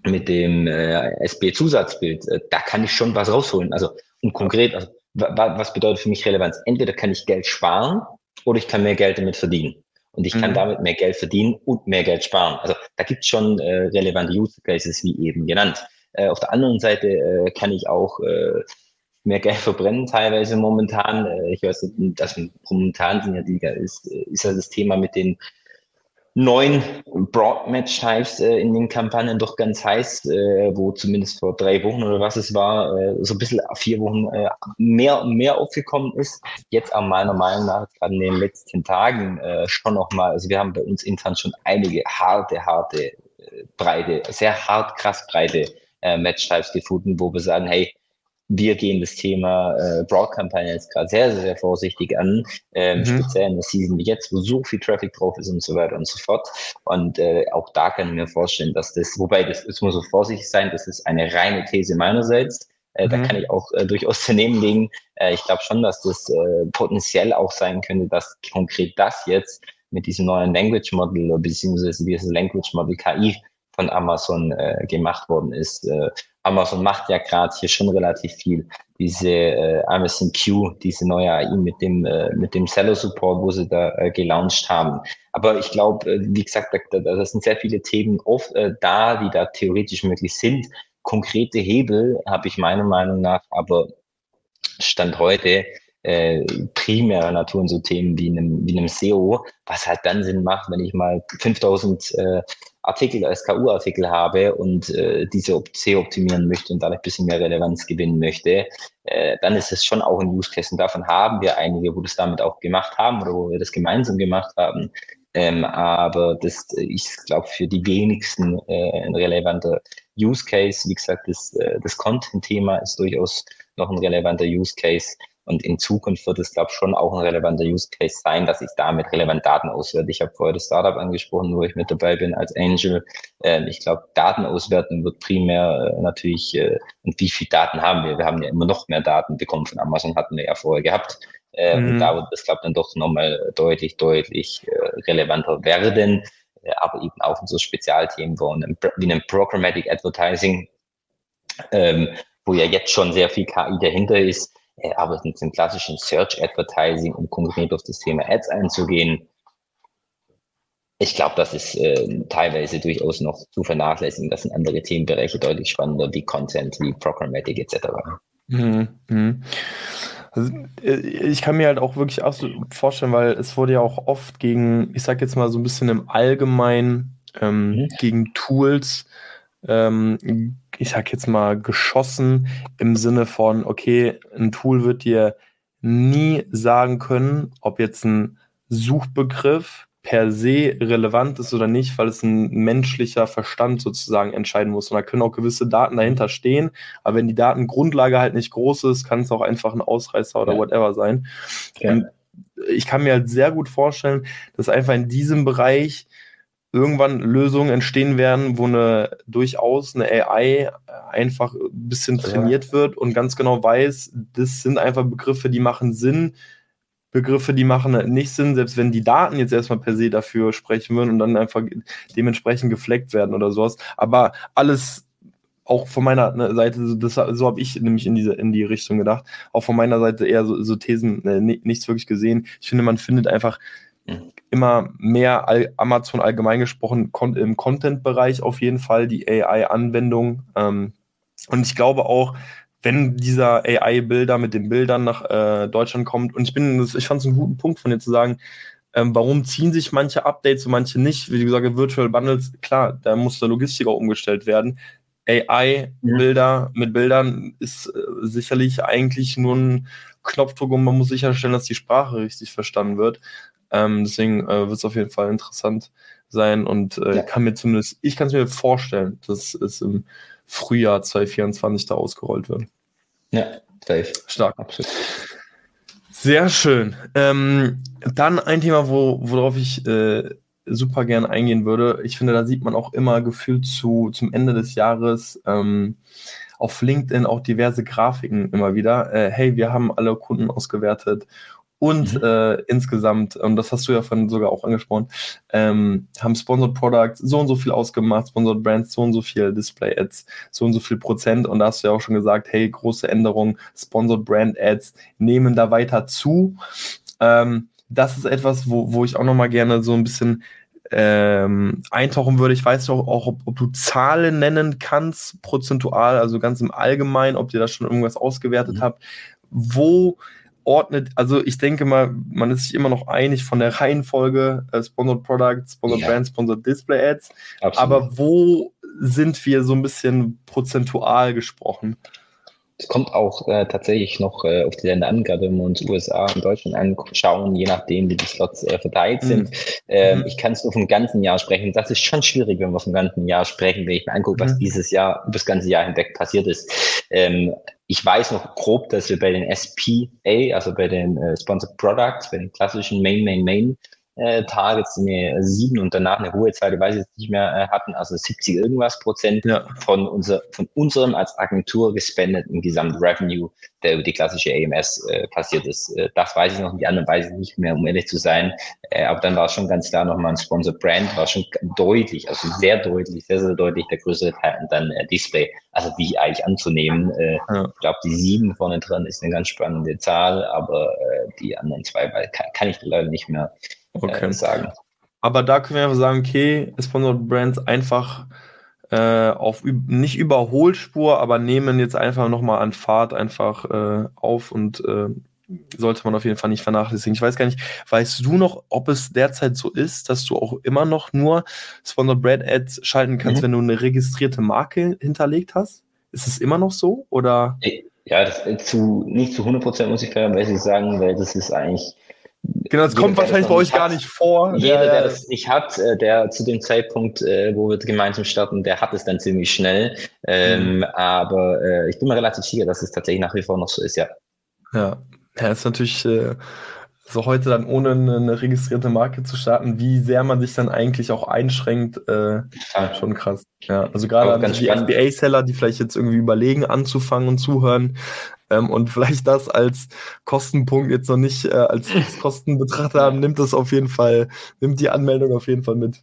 Speaker 3: mit dem äh, SB-Zusatzbild, äh, da kann ich schon was rausholen. Also und konkret, also, was bedeutet für mich Relevanz? Entweder kann ich Geld sparen oder ich kann mehr Geld damit verdienen. Und ich kann mhm. damit mehr Geld verdienen und mehr Geld sparen. Also da gibt es schon äh, relevante Use Cases, wie eben genannt. Auf der anderen Seite kann ich auch mehr Geld verbrennen teilweise momentan. Äh, ich weiß nicht, dass momentan sind ja die, ist, ist ja das Thema mit den neun Broad-Match-Types äh, in den Kampagnen doch ganz heiß, äh, wo zumindest vor drei Wochen oder was es war, äh, so ein bisschen vier Wochen äh, mehr und mehr aufgekommen ist. Jetzt an meiner Meinung nach, gerade in den letzten Tagen, äh, schon nochmal, also wir haben bei uns intern schon einige harte, harte, äh, breite, sehr hart, krass breite äh, Match-Types gefunden, wo wir sagen, hey, wir gehen das Thema äh, Broad-Kampagne jetzt gerade sehr, sehr, sehr vorsichtig an, ähm, mhm. speziell in der Season wie jetzt, wo so viel Traffic drauf ist und so weiter und so fort. Und äh, auch da kann ich mir vorstellen, dass das, wobei das, das muss so vorsichtig sein, das ist eine reine These meinerseits. Äh, mhm. Da kann ich auch äh, durchaus daneben legen. Äh, ich glaube schon, dass das äh, potenziell auch sein könnte, dass konkret das jetzt mit diesem neuen Language Model beziehungsweise dieses Language Model KI von Amazon äh, gemacht worden ist, äh, Amazon macht ja gerade hier schon relativ viel. Diese äh, Amazon Q, diese neue AI mit dem, äh, mit dem Seller Support, wo sie da äh, gelauncht haben. Aber ich glaube, äh, wie gesagt, da, da, sind sehr viele Themen oft äh, da, die da theoretisch möglich sind. Konkrete Hebel habe ich meiner Meinung nach, aber Stand heute äh, primärer Natur und so Themen wie einem, wie einem SEO, was halt dann Sinn macht, wenn ich mal 5000 äh, Artikel, SKU-Artikel habe und äh, diese SEO optimieren möchte und dadurch ein bisschen mehr Relevanz gewinnen möchte, äh, dann ist es schon auch ein Use Case. Und davon haben wir einige, wo das damit auch gemacht haben oder wo wir das gemeinsam gemacht haben. Ähm, aber das, ich glaube, für die wenigsten äh, ein relevanter Use Case. Wie gesagt, das, äh, das Content-Thema ist durchaus noch ein relevanter Use Case. Und in Zukunft wird es, glaube ich, schon auch ein relevanter Use Case sein, dass ich damit relevant Daten auswerte. Ich habe vorher das Startup angesprochen, wo ich mit dabei bin als Angel. Ähm, ich glaube, Daten auswerten wird primär äh, natürlich, äh, und wie viel Daten haben wir? Wir haben ja immer noch mehr Daten bekommen von Amazon, hatten wir ja vorher gehabt. Äh, mhm. Und da wird das, glaube ich, dann doch nochmal deutlich, deutlich relevanter werden. aber eben auch in so Spezialthemen wie einem Programmatic Advertising, ähm, wo ja jetzt schon sehr viel KI dahinter ist, äh, aber mit dem klassischen Search Advertising, um konkret auf das Thema Ads einzugehen, ich glaube, das ist äh, teilweise durchaus noch zu vernachlässigen. Das sind andere Themenbereiche deutlich spannender, wie Content, wie Programmatic etc. Mhm.
Speaker 2: Mhm. Also, äh, ich kann mir halt auch wirklich vorstellen, weil es wurde ja auch oft gegen, ich sag jetzt mal so ein bisschen im Allgemeinen, ähm, mhm. gegen Tools ähm, ich sag jetzt mal, geschossen im Sinne von, okay, ein Tool wird dir nie sagen können, ob jetzt ein Suchbegriff per se relevant ist oder nicht, weil es ein menschlicher Verstand sozusagen entscheiden muss. Und da können auch gewisse Daten dahinter stehen, aber wenn die Datengrundlage halt nicht groß ist, kann es auch einfach ein Ausreißer oder ja. whatever sein. Ja. Und ich kann mir halt sehr gut vorstellen, dass einfach in diesem Bereich irgendwann Lösungen entstehen werden, wo eine durchaus eine AI einfach ein bisschen trainiert ja. wird und ganz genau weiß, das sind einfach Begriffe, die machen Sinn. Begriffe, die machen nicht Sinn, selbst wenn die Daten jetzt erstmal per se dafür sprechen würden und dann einfach dementsprechend gefleckt werden oder sowas. Aber alles auch von meiner ne, Seite, das, so habe ich nämlich in diese in die Richtung gedacht. Auch von meiner Seite eher so, so Thesen, äh, nichts wirklich gesehen. Ich finde, man findet einfach immer mehr all, Amazon allgemein gesprochen im Content-Bereich auf jeden Fall die AI-Anwendung. Ähm, und ich glaube auch, wenn dieser AI-Bilder mit den Bildern nach äh, Deutschland kommt, und ich bin, ich fand es einen guten Punkt von dir zu sagen, ähm, warum ziehen sich manche Updates und manche nicht? Wie gesagt, Virtual Bundles, klar, da muss der Logistik auch umgestellt werden. AI-Bilder mhm. mit Bildern ist äh, sicherlich eigentlich nur ein Knopfdruck und man muss sicherstellen, dass die Sprache richtig verstanden wird. Ähm, deswegen äh, wird es auf jeden Fall interessant sein und äh, ja. kann mir zumindest, ich kann es mir vorstellen, dass es im Frühjahr 2024 da ausgerollt wird.
Speaker 3: Ja, safe.
Speaker 2: Stark. Absolut. Sehr schön. Ähm, dann ein Thema, wo, worauf ich äh, super gern eingehen würde. Ich finde, da sieht man auch immer gefühlt zu, zum Ende des Jahres ähm, auf LinkedIn auch diverse Grafiken immer wieder. Äh, hey, wir haben alle Kunden ausgewertet und mhm. äh, insgesamt, und das hast du ja vorhin sogar auch angesprochen, ähm, haben Sponsored Products so und so viel ausgemacht, Sponsored Brands so und so viel, Display Ads so und so viel Prozent. Und da hast du ja auch schon gesagt, hey, große Änderungen, Sponsored Brand Ads nehmen da weiter zu. Ähm, das ist etwas, wo, wo ich auch nochmal gerne so ein bisschen ähm, eintauchen würde. Ich weiß auch, auch ob, ob, du Zahlen nennen kannst, prozentual, also ganz im Allgemeinen, ob ihr da schon irgendwas ausgewertet mhm. habt. Wo ordnet, also ich denke mal, man ist sich immer noch einig von der Reihenfolge äh, Sponsored Products, Sponsored ja. Brands, Sponsored Display Ads. Absolut. Aber wo sind wir so ein bisschen prozentual gesprochen?
Speaker 3: Es kommt auch äh, tatsächlich noch äh, auf die Länder an, gerade wenn wir uns USA und Deutschland anschauen, je nachdem, wie die Slots äh, verteilt sind. Mhm. Ähm, mhm. Ich kann es nur vom ganzen Jahr sprechen. Das ist schon schwierig, wenn wir vom ganzen Jahr sprechen, wenn ich mir angucke, was mhm. dieses Jahr, das ganze Jahr hinweg passiert ist. Ähm, ich weiß noch grob, dass wir bei den SPA, also bei den äh, Sponsored Products, bei den klassischen Main, Main, Main äh, Targets eine sieben und danach eine hohe Zeit, weiß ich jetzt nicht mehr, äh, hatten, also 70 irgendwas Prozent ja. von, unser, von unserem als Agentur gespendeten Gesamtrevenue, der über die klassische AMS äh, passiert ist. Äh, das weiß ich noch, die anderen weiß ich nicht mehr, um ehrlich zu sein. Äh, aber dann war es schon ganz klar nochmal ein Sponsor Brand, war schon deutlich, also sehr deutlich, sehr, sehr deutlich der größere Teil und dann äh, Display. Also wie eigentlich anzunehmen. Äh, ja. Ich glaube, die sieben vorne dran ist eine ganz spannende Zahl, aber äh, die anderen zwei weil kann, kann ich leider nicht mehr okay. äh, sagen.
Speaker 2: Aber da können wir einfach sagen, okay, Sponsored Brands einfach äh, auf nicht Überholspur, aber nehmen jetzt einfach nochmal an Fahrt einfach äh, auf und äh, sollte man auf jeden Fall nicht vernachlässigen. Ich weiß gar nicht, weißt du noch, ob es derzeit so ist, dass du auch immer noch nur Sponsored Brand Ads schalten kannst, mhm. wenn du eine registrierte Marke hinterlegt hast? Ist es immer noch so oder?
Speaker 3: Ja, das, zu, nicht zu 100 Prozent muss ich fairerweise sagen, weil das ist eigentlich
Speaker 2: Genau, das kommt wahrscheinlich bei euch gar nicht vor.
Speaker 3: Jeder, der das nicht hat, äh, der zu dem Zeitpunkt, äh, wo wir gemeinsam starten, der hat es dann ziemlich schnell. Ähm, mhm. Aber äh, ich bin mir relativ sicher, dass es tatsächlich nach wie vor noch so ist, ja.
Speaker 2: Ja, ja ist natürlich so heute dann ohne eine registrierte Marke zu starten, wie sehr man sich dann eigentlich auch einschränkt, äh, schon krass. Ja, also gerade an die FBA-Seller, die vielleicht jetzt irgendwie überlegen, anzufangen und zuhören, ähm, und vielleicht das als Kostenpunkt jetzt noch nicht äh, als Kosten betrachtet haben, nimmt das auf jeden Fall, nimmt die Anmeldung auf jeden Fall mit.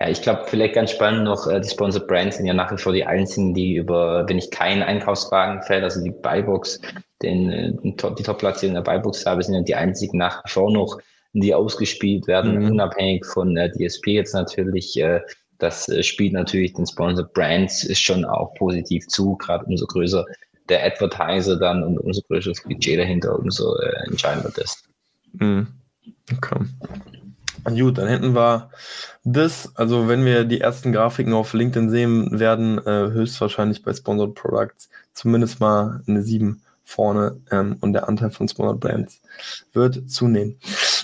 Speaker 3: Ja, ich glaube, vielleicht ganz spannend noch, äh, die Sponsored Brands sind ja nach wie vor die einzigen, die über, wenn ich keinen Einkaufswagen fällt, also die Buybox, den, äh, die Top-Platzierung der Buybox habe, sind ja die einzigen nach wie vor noch, die ausgespielt werden, mhm. unabhängig von äh, DSP jetzt natürlich. Äh, das spielt natürlich den Sponsored Brands schon auch positiv zu, gerade umso größer der Advertiser dann und umso größer das Budget dahinter, umso äh, entscheidender das. Mhm.
Speaker 2: Okay. Gut, dann hätten wir das, also wenn wir die ersten Grafiken auf LinkedIn sehen werden, äh, höchstwahrscheinlich bei Sponsored Products zumindest mal eine 7 vorne ähm, und der Anteil von Sponsored Brands wird zunehmen.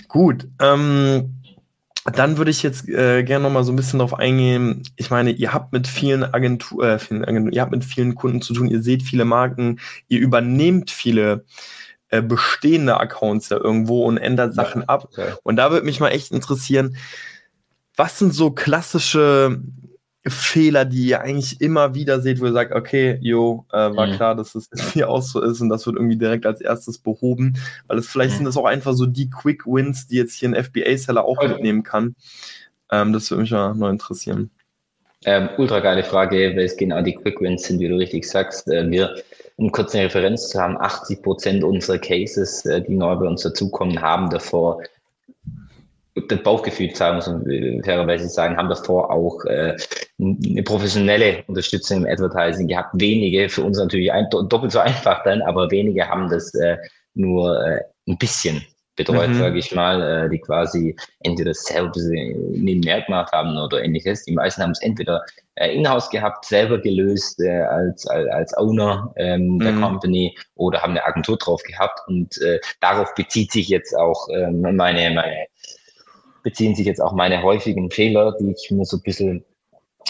Speaker 2: Gut, ähm, dann würde ich jetzt äh, gerne noch mal so ein bisschen darauf eingehen. Ich meine, ihr habt mit vielen Agenturen, äh, Agentur, ihr habt mit vielen Kunden zu tun, ihr seht viele Marken, ihr übernehmt viele äh, bestehende Accounts ja irgendwo und ändert Sachen ab. Okay. Und da würde mich mal echt interessieren, was sind so klassische Fehler, die ihr eigentlich immer wieder seht, wo ihr sagt, okay, jo, äh, war mhm. klar, dass das hier auch so ist und das wird irgendwie direkt als erstes behoben, weil es vielleicht mhm. sind das auch einfach so die Quick Wins, die jetzt hier ein FBA-Seller auch okay. mitnehmen kann. Ähm, das würde mich ja neu interessieren.
Speaker 3: Ähm, ultra geile Frage, weil es genau die Quick Wins sind, wie du richtig sagst. Äh, wir, um kurz eine Referenz zu haben, 80 Prozent unserer Cases, äh, die neu bei uns dazukommen, haben davor das Bauchgefühl sagen muss und äh, fairerweise sagen, haben davor auch äh, eine professionelle Unterstützung im Advertising gehabt. Wenige, für uns natürlich ein, doppelt so einfach dann, aber wenige haben das äh, nur äh, ein bisschen betreut, mhm. sage ich mal, äh, die quasi entweder selbst nebenher gemacht haben oder ähnliches. Die meisten haben es entweder äh, in-house gehabt, selber gelöst äh, als, als, als Owner ähm, der mhm. Company oder haben eine Agentur drauf gehabt und äh, darauf bezieht sich jetzt auch äh, meine, meine beziehen sich jetzt auch meine häufigen Fehler, die ich mir so ein bisschen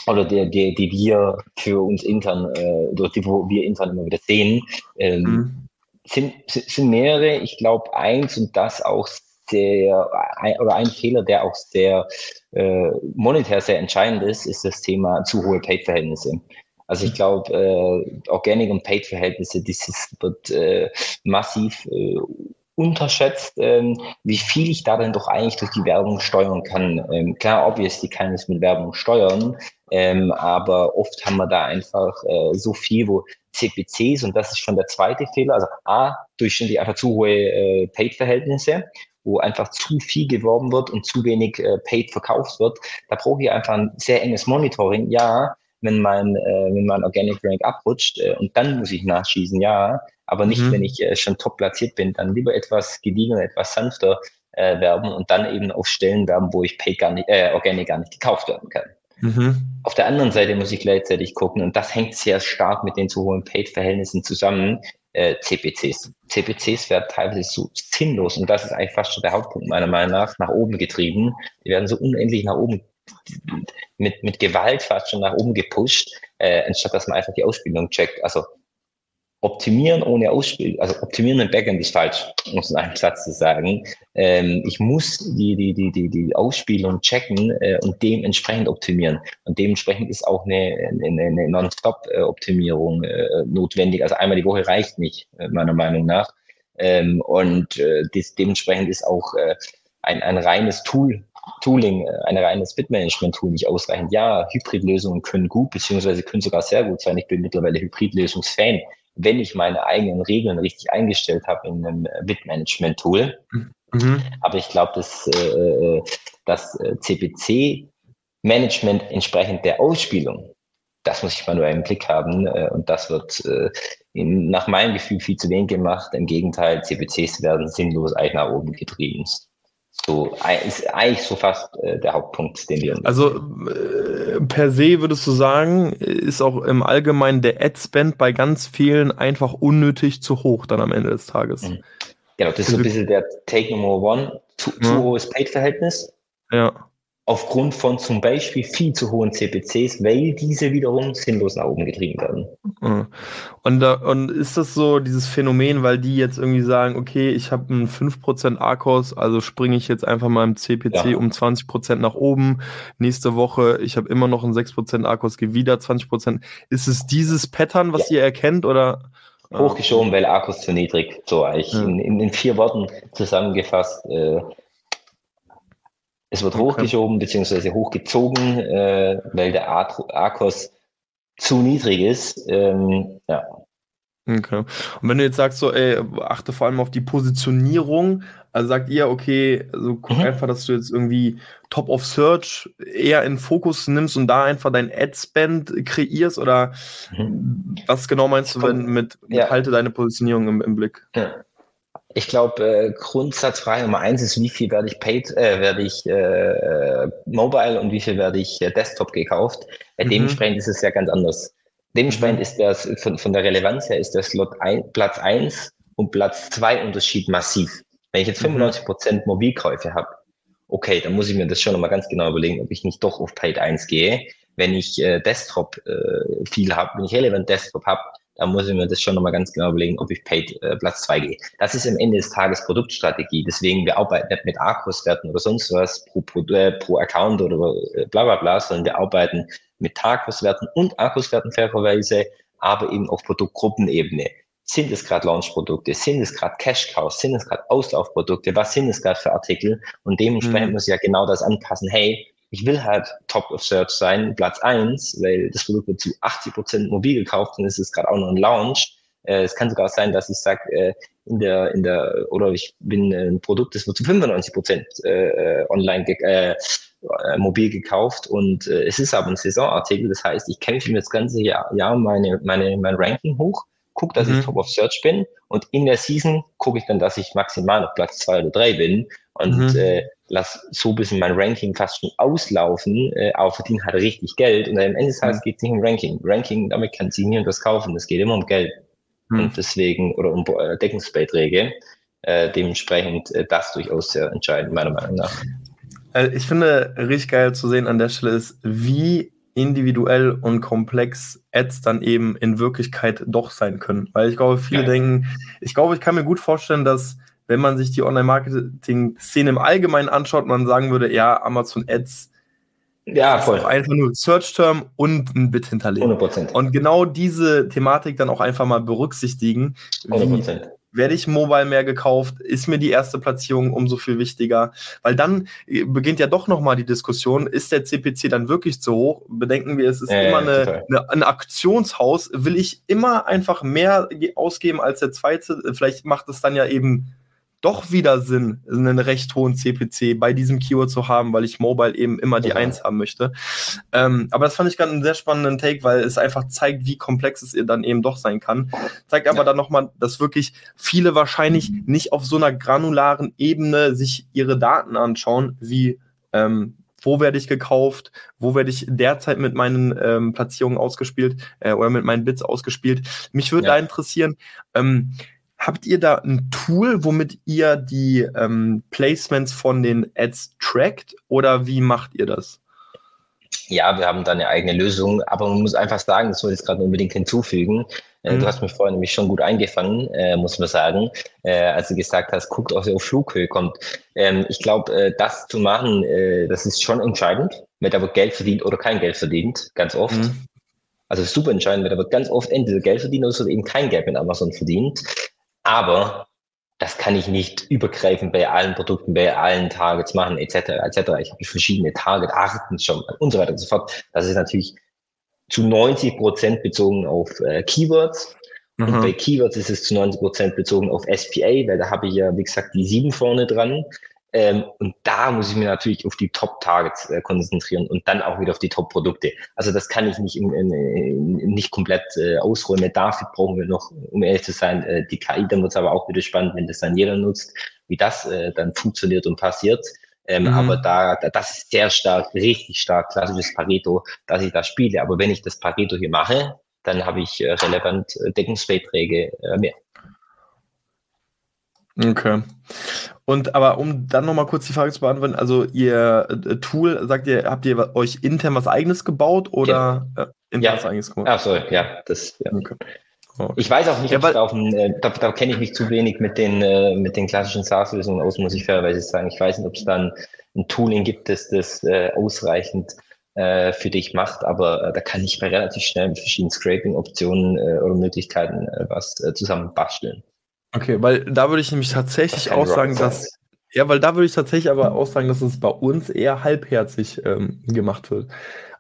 Speaker 3: oder die, die, die wir für uns intern, äh, durch die wo wir intern immer wieder sehen, ähm, mhm. Sind, sind mehrere. Ich glaube, eins und das auch sehr, ein, oder ein Fehler, der auch sehr äh, monetär sehr entscheidend ist, ist das Thema zu hohe Paid-Verhältnisse. Also ich glaube, äh, Organic und Paid-Verhältnisse, dieses wird äh, massiv äh, unterschätzt, ähm, wie viel ich da dann doch eigentlich durch die Werbung steuern kann. Ähm, klar, obviously kann es mit Werbung steuern, ähm, aber oft haben wir da einfach äh, so viel, wo CPCs, und das ist schon der zweite Fehler, also A, durchschnittlich einfach zu hohe äh, Paid-Verhältnisse, wo einfach zu viel geworben wird und zu wenig äh, Paid verkauft wird. Da brauche ich einfach ein sehr enges Monitoring. Ja, wenn mein, äh, wenn mein Organic Rank abrutscht äh, und dann muss ich nachschießen, ja, aber nicht, mhm. wenn ich äh, schon top platziert bin, dann lieber etwas gediegener, etwas sanfter äh, werben und dann eben auf Stellen werben, wo ich Paid gar nicht, äh, Organic gar nicht gekauft werden kann. Mhm. Auf der anderen Seite muss ich gleichzeitig gucken, und das hängt sehr stark mit den zu hohen Paid-Verhältnissen zusammen, äh, CPCs. CPCs werden teilweise so sinnlos, und das ist eigentlich fast schon der Hauptpunkt meiner Meinung nach, nach oben getrieben. Die werden so unendlich nach oben mit, mit Gewalt fast schon nach oben gepusht, äh, anstatt dass man einfach die Ausbildung checkt. Also optimieren ohne Ausbildung, also optimieren im Backend ist falsch, um es in einem Satz zu sagen. Ähm, ich muss die, die, die, die, die Ausspielung checken äh, und dementsprechend optimieren. Und dementsprechend ist auch eine, eine, eine Non-Stop-Optimierung äh, notwendig. Also einmal die Woche reicht nicht, äh, meiner Meinung nach. Ähm, und äh, das, dementsprechend ist auch äh, ein, ein reines Tool Tooling, äh, ein reines Bitmanagement-Tool nicht ausreichend. Ja, Hybridlösungen können gut, beziehungsweise können sogar sehr gut sein. Ich bin mittlerweile Hybridlösungs-Fan wenn ich meine eigenen Regeln richtig eingestellt habe in einem Bitmanagement-Tool. Mhm. Aber ich glaube, dass äh, das CPC-Management entsprechend der Ausspielung, das muss ich manuell im Blick haben äh, und das wird äh, in, nach meinem Gefühl viel zu wenig gemacht. Im Gegenteil, CPCs werden sinnlos eigentlich nach oben getrieben. So ist eigentlich so fast äh, der Hauptpunkt, den wir.
Speaker 2: Also äh, per se würdest du sagen, ist auch im Allgemeinen der Ad-Spend bei ganz vielen einfach unnötig zu hoch dann am Ende des Tages. Mhm.
Speaker 3: Genau, das ist so ein bisschen der Take Number One, zu, ja. zu hohes Paid-Verhältnis.
Speaker 2: Ja
Speaker 3: aufgrund von zum Beispiel viel zu hohen CPCs, weil diese wiederum sinnlos nach oben getrieben werden.
Speaker 2: Mhm. Und, und ist das so dieses Phänomen, weil die jetzt irgendwie sagen, okay, ich habe einen 5% ARCOS, also springe ich jetzt einfach mal im CPC ja. um 20% nach oben. Nächste Woche, ich habe immer noch einen 6% ARCOS, gehe wieder 20%. Ist es dieses Pattern, was ja. ihr erkennt oder?
Speaker 3: Hochgeschoben, weil ARCOS zu niedrig. So eigentlich ja. in, in, in, vier Worten zusammengefasst. Äh, es wird okay. hochgeschoben bzw. hochgezogen, äh, weil der Arkos zu niedrig ist. Ähm, ja.
Speaker 2: Okay. Und wenn du jetzt sagst, so, ey, achte vor allem auf die Positionierung, also sagt ihr, okay, also guck mhm. einfach, dass du jetzt irgendwie Top of Search eher in Fokus nimmst und da einfach dein Ad-Spend kreierst oder mhm. was genau meinst du, wenn mit, mit ja. halte deine Positionierung im, im Blick?
Speaker 3: Ja. Ich glaube, äh, Grundsatzfrage Nummer eins ist, wie viel werde ich paid, äh, werde ich äh, mobile und wie viel werde ich äh, Desktop gekauft. Äh, mhm. Dementsprechend ist es ja ganz anders. Dementsprechend mhm. ist das von, von der Relevanz her ist der Slot ein, Platz eins und Platz zwei Unterschied massiv. Wenn ich jetzt 95 mhm. Prozent Mobilkäufe habe, okay, dann muss ich mir das schon nochmal ganz genau überlegen, ob ich nicht doch auf Paid 1 gehe. Wenn ich äh, Desktop äh, viel habe, wenn ich relevant Desktop habe, da muss ich mir das schon nochmal ganz genau überlegen, ob ich Paid äh, Platz zwei gehe. Das ist am Ende des Tages Produktstrategie. Deswegen, wir arbeiten nicht mit Arcos-Werten oder sonst was pro, pro, äh, pro Account oder äh, bla bla bla, sondern wir arbeiten mit Tarkos-Werten und Arcos-Werten fairerweise, aber eben auf Produktgruppenebene. Sind es gerade Launch-Produkte? Sind es gerade Cash-Cows? Sind es gerade Auslaufprodukte? Was sind es gerade für Artikel? Und dementsprechend mhm. muss ich ja genau das anpassen. Hey, ich will halt Top of Search sein, Platz eins, weil das Produkt wird zu 80 Prozent mobil gekauft und es ist gerade auch noch ein Launch. Äh, es kann sogar sein, dass ich sage, äh, in der, in der, oder ich bin ein Produkt, das wird zu 95 Prozent äh, online ge äh, mobil gekauft und äh, es ist aber ein Saisonartikel, das heißt, ich kämpfe mir das ganze Jahr, Jahr meine, meine, mein Ranking hoch, gucke, dass mhm. ich Top of Search bin und in der Season gucke ich dann, dass ich maximal auf Platz zwei oder drei bin und mhm. äh, lass so ein bisschen mein Ranking fast schon auslaufen, äh, aber verdiene halt richtig Geld. Und am Ende des Tages mhm. geht es nicht um Ranking. Ranking, damit kann sie nie und das kaufen. Es geht immer um Geld. Mhm. Und deswegen, oder um äh, Deckungsbeiträge. Äh, dementsprechend äh, das durchaus sehr entscheidend, meiner Meinung nach.
Speaker 2: Äh, ich finde richtig geil zu sehen an der Stelle ist, wie individuell und komplex Ads dann eben in Wirklichkeit doch sein können. Weil ich glaube, viele ja. denken, ich glaube, ich kann mir gut vorstellen, dass wenn man sich die Online-Marketing-Szene im Allgemeinen anschaut, man sagen würde, ja, Amazon Ads
Speaker 3: ja, voll.
Speaker 2: Ist einfach nur Search-Term und ein Bit hinterlegen.
Speaker 3: 100%.
Speaker 2: Und genau diese Thematik dann auch einfach mal berücksichtigen. Wie, werde ich mobile mehr gekauft, ist mir die erste Platzierung umso viel wichtiger, weil dann äh, beginnt ja doch nochmal die Diskussion, ist der CPC dann wirklich zu hoch? Bedenken wir, es ist äh, immer eine, eine, ein Aktionshaus, will ich immer einfach mehr ausgeben als der zweite, vielleicht macht es dann ja eben doch wieder Sinn, einen recht hohen CPC bei diesem Keyword zu haben, weil ich Mobile eben immer die Eins haben möchte. Ähm, aber das fand ich gerade einen sehr spannenden Take, weil es einfach zeigt, wie komplex es dann eben doch sein kann. Zeigt aber ja. dann nochmal, dass wirklich viele wahrscheinlich nicht auf so einer granularen Ebene sich ihre Daten anschauen, wie ähm, wo werde ich gekauft, wo werde ich derzeit mit meinen ähm, Platzierungen ausgespielt äh, oder mit meinen Bits ausgespielt. Mich würde ja. da interessieren, ähm, Habt ihr da ein Tool, womit ihr die ähm, Placements von den Ads trackt oder wie macht ihr das?
Speaker 3: Ja, wir haben da eine eigene Lösung, aber man muss einfach sagen, das soll ich jetzt gerade unbedingt hinzufügen. Äh, mhm. Du hast mich vorhin nämlich schon gut eingefangen, äh, muss man sagen, äh, als du gesagt hast, guckt, ob sie auf Flughöhe kommt. Ähm, ich glaube, äh, das zu machen, äh, das ist schon entscheidend, wenn da wird Geld verdient oder kein Geld verdient, ganz oft. Mhm. Also super entscheidend, weil da wird ganz oft entweder Geld verdient oder es wird eben kein Geld mit Amazon verdient. Aber das kann ich nicht übergreifend bei allen Produkten, bei allen Targets machen, etc. etc. Ich habe verschiedene Target-Arten schon und so weiter und so fort. Das ist natürlich zu 90 Prozent bezogen auf äh, Keywords. Mhm. Und bei Keywords ist es zu 90 Prozent bezogen auf SPA, weil da habe ich ja, wie gesagt, die sieben vorne dran. Ähm, und da muss ich mir natürlich auf die Top-Targets äh, konzentrieren und dann auch wieder auf die Top-Produkte. Also das kann ich nicht, in, in, in, nicht komplett äh, ausräumen. Dafür brauchen wir noch, um ehrlich zu sein, äh, die KI. Dann wird es aber auch wieder spannend, wenn das dann jeder nutzt, wie das äh, dann funktioniert und passiert. Ähm, mhm. Aber da, da, das ist sehr stark, richtig stark klassisches Pareto, dass ich da spiele. Aber wenn ich das Pareto hier mache, dann habe ich äh, relevant äh, Deckungsbeiträge äh, mehr.
Speaker 2: Okay. Und aber um dann nochmal kurz die Frage zu beantworten, also ihr äh, Tool, sagt ihr, habt ihr euch intern was eigenes gebaut oder
Speaker 3: ja. äh, intern ja. was eigenes gebaut? Ach so, ja, das, ja. Okay. Okay. Ich weiß auch nicht, ja, auf dem, äh, da, da kenne ich mich zu wenig mit den, äh, mit den klassischen SaaS-Lösungen aus, muss ich fairerweise sagen. Ich weiß nicht, ob es dann ein Tooling gibt, das das äh, ausreichend äh, für dich macht, aber da kann ich mir relativ schnell mit verschiedenen Scraping-Optionen oder Möglichkeiten was zusammen basteln.
Speaker 2: Okay, weil da würde ich nämlich tatsächlich auch sagen, dass. Ja, weil da würde ich tatsächlich aber auch sagen, dass es bei uns eher halbherzig ähm, gemacht wird.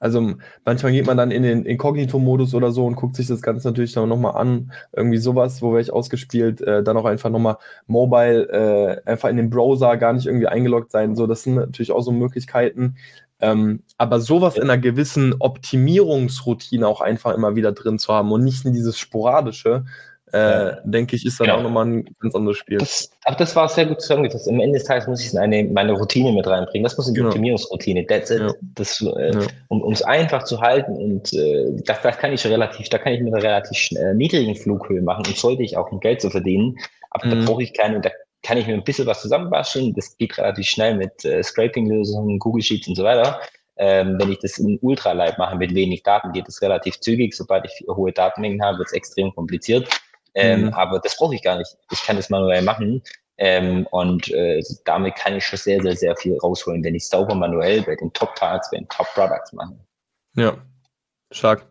Speaker 2: Also manchmal geht man dann in den Inkognito-Modus oder so und guckt sich das Ganze natürlich dann nochmal an. Irgendwie sowas, wo wäre ich ausgespielt, äh, dann auch einfach nochmal mobile, äh, einfach in den Browser gar nicht irgendwie eingeloggt sein. So, das sind natürlich auch so Möglichkeiten. Ähm, aber sowas in einer gewissen Optimierungsroutine auch einfach immer wieder drin zu haben und nicht in dieses Sporadische, äh, denke ich, ist dann genau. auch nochmal ein ganz anderes Spiel.
Speaker 3: Das, aber das war sehr gut zusammengefasst. Am Ende des Tages muss ich es in eine, meine Routine mit reinbringen. Das muss in die genau. Optimierungsroutine. That's it. Ja. Das, äh, ja. Um es einfach zu halten und äh, das, das kann ich relativ, da kann ich mit einer relativ äh, niedrigen Flughöhe machen und sollte ich auch um Geld zu verdienen. Aber mhm. da brauche ich keine, da kann ich mir ein bisschen was zusammenbasteln. Das geht relativ schnell mit äh, Scraping-Lösungen, Google Sheets und so weiter. Ähm, wenn ich das in Ultralight mache mit wenig Daten, geht es relativ zügig. Sobald ich hohe Datenmengen habe, wird es extrem kompliziert. Ähm, mhm. Aber das brauche ich gar nicht. Ich kann das manuell machen. Ähm, und äh, damit kann ich schon sehr, sehr, sehr viel rausholen, wenn ich sauber manuell bei den Top-Targets, bei den Top-Products mache.
Speaker 2: Ja, stark.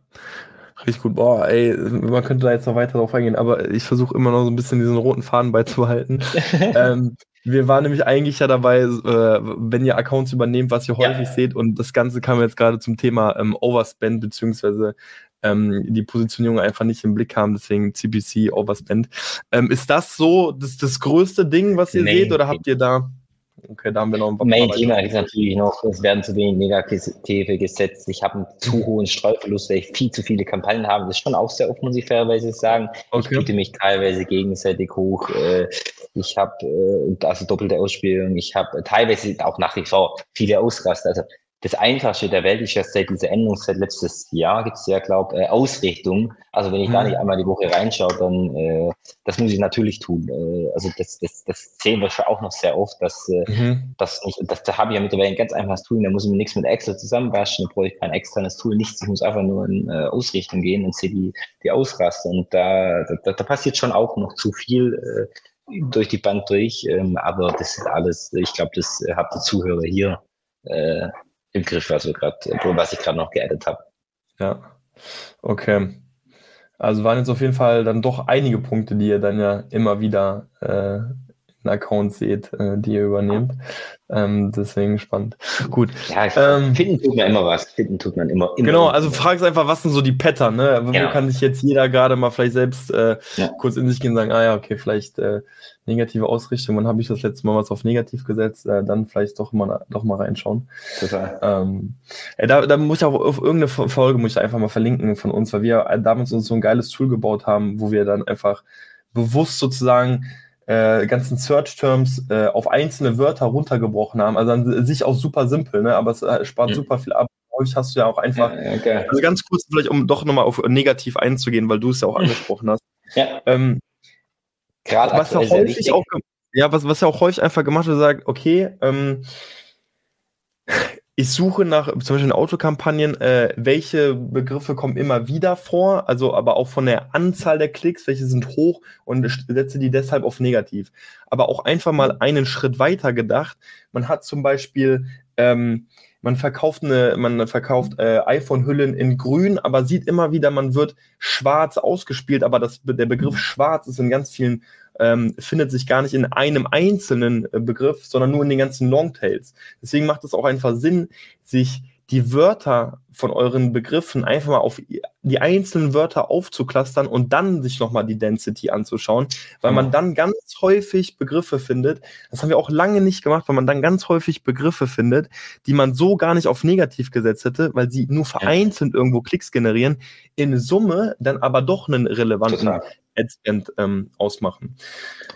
Speaker 2: Richtig gut. Boah, ey, man könnte da jetzt noch weiter drauf eingehen, aber ich versuche immer noch so ein bisschen diesen roten Faden beizubehalten. ähm, wir waren nämlich eigentlich ja dabei, äh, wenn ihr Accounts übernehmt, was ihr häufig ja. seht, und das Ganze kam jetzt gerade zum Thema ähm, Overspend, beziehungsweise ähm, die Positionierung einfach nicht im Blick haben, deswegen CPC Overspend. Ähm, ist das so das, das größte Ding, was ihr nee, seht, oder habt ihr da?
Speaker 3: Okay, da haben wir noch ein paar Mein Thema ist natürlich noch, es werden zu wenig Negative gesetzt. Ich habe einen zu mhm. hohen Streuverlust, weil ich viel zu viele Kampagnen habe. Das ist schon auch sehr oft, muss ich fairerweise sagen. Okay. Ich biete mich teilweise gegenseitig hoch. Äh, ich habe äh, also doppelte Ausspielung. Ich habe teilweise auch nach wie vor viele Ausraster. Also das Einfachste der Welt ist ja seit dieser Änderung, seit letztes Jahr gibt es ja, glaube äh, Ausrichtung. Also wenn ich mhm. da nicht einmal die Woche reinschaue, dann äh, das muss ich natürlich tun. Äh, also das, das, das sehen wir schon auch noch sehr oft, dass äh, mhm. das nicht, das, da habe ich ja mittlerweile ein ganz einfaches Tool, da muss ich mir nichts mit Excel zusammenwaschen, da brauche ich kein externes Tool, nichts, ich muss einfach nur in äh, Ausrichtung gehen und sehe die, die Ausraster. Und da, da, da passiert schon auch noch zu viel äh, durch die Band durch, ähm, aber das ist alles, ich glaube, das äh, habt die Zuhörer hier äh, im Griff, also grad, was ich gerade noch geaddet habe.
Speaker 2: Ja, okay. Also waren jetzt auf jeden Fall dann doch einige Punkte, die ihr dann ja immer wieder äh, in Accounts seht, äh, die ihr übernehmt. Ähm, deswegen spannend. Gut.
Speaker 3: Ja, ähm, finden tut man immer was. Finden tut man immer. immer
Speaker 2: genau, also fragst einfach, was sind so die Pattern, ne? Wo
Speaker 3: Genau.
Speaker 2: kann sich jetzt jeder gerade mal vielleicht selbst äh,
Speaker 3: Ja.
Speaker 2: kurz in sich gehen und sagen, ah ja, okay, vielleicht äh, negative Ausrichtung, wann habe ich das letzte Mal was auf negativ gesetzt, äh, dann vielleicht doch mal doch mal reinschauen.
Speaker 3: Total.
Speaker 2: Ähm, äh, da, da muss ich auch auf irgendeine Fo- Folge muss ich einfach mal verlinken von uns, weil wir damals uns so ein geiles Tool gebaut haben, wo wir dann einfach bewusst sozusagen äh, ganzen Search-Terms äh, auf einzelne Wörter runtergebrochen haben. Also an sich auch super simpel, ne? aber es äh, spart
Speaker 3: Mhm.
Speaker 2: super viel ab. Häufig hast du ja auch einfach,
Speaker 3: Ja, ja, geil.
Speaker 2: also ganz kurz vielleicht, um doch nochmal auf negativ einzugehen, weil du es ja auch angesprochen hast.
Speaker 3: ja.
Speaker 2: Ähm,
Speaker 3: gerade
Speaker 2: was ja häufig auch, ja, was, was ja auch häufig einfach gemacht wird, sagt, okay, ähm, ich suche nach, zum Beispiel in Autokampagnen, äh, welche Begriffe kommen immer wieder vor, also aber auch von der Anzahl der Klicks, welche sind hoch und setze die deshalb auf negativ. Aber auch einfach mal einen Schritt weiter gedacht. Man hat zum Beispiel, ähm, man verkauft eine, man verkauft äh, iPhone-Hüllen in grün, aber sieht immer wieder, man wird schwarz ausgespielt, aber das, der Begriff schwarz ist in ganz vielen, ähm, findet sich gar nicht in einem einzelnen äh, Begriff, sondern nur in den ganzen Longtails. Deswegen macht es auch einfach Sinn, sich die Wörter von euren Begriffen einfach mal auf die einzelnen Wörter aufzuklustern und dann sich nochmal die Density anzuschauen, weil man dann ganz häufig Begriffe findet. Das haben wir auch lange nicht gemacht, weil man dann ganz häufig Begriffe findet, die man so gar nicht auf negativ gesetzt hätte, weil sie nur vereinzelt irgendwo Klicks generieren, in Summe dann aber doch einen relevanten
Speaker 3: Total.
Speaker 2: Adspend ähm, ausmachen.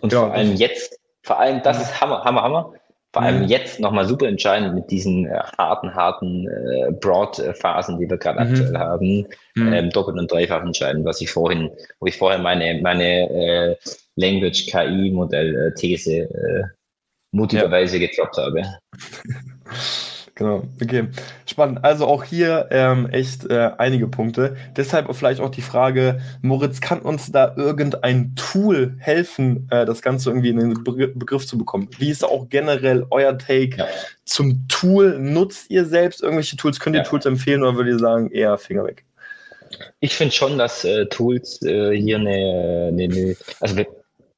Speaker 3: Und
Speaker 2: Ja,
Speaker 3: vor allem jetzt, vor allem, das ist Hammer, Hammer, Hammer. Vor allem
Speaker 2: Mhm.
Speaker 3: jetzt nochmal super entscheidend mit diesen äh, harten, harten äh, Broad-Phasen, die wir gerade
Speaker 2: Mhm.
Speaker 3: aktuell haben.
Speaker 2: Mhm.
Speaker 3: Ähm, doppelt und dreifach entscheidend, was ich vorhin, wo ich vorher meine, meine äh, Language KI Modell äh, These äh, mutigerweise gedroppt habe.
Speaker 2: Genau, okay. Spannend. Also auch hier ähm, echt äh, einige Punkte. Deshalb vielleicht auch die Frage, Moritz, kann uns da irgendein Tool helfen, äh, das Ganze irgendwie in den Begr Begriff zu bekommen? Wie ist auch generell euer Take
Speaker 3: Ja.
Speaker 2: zum Tool? Nutzt ihr selbst irgendwelche Tools? Könnt ihr
Speaker 3: Ja.
Speaker 2: Tools empfehlen oder würdet ihr sagen, eher Finger weg?
Speaker 3: Ich finde schon, dass äh, Tools äh, hier eine, eine, eine also wir,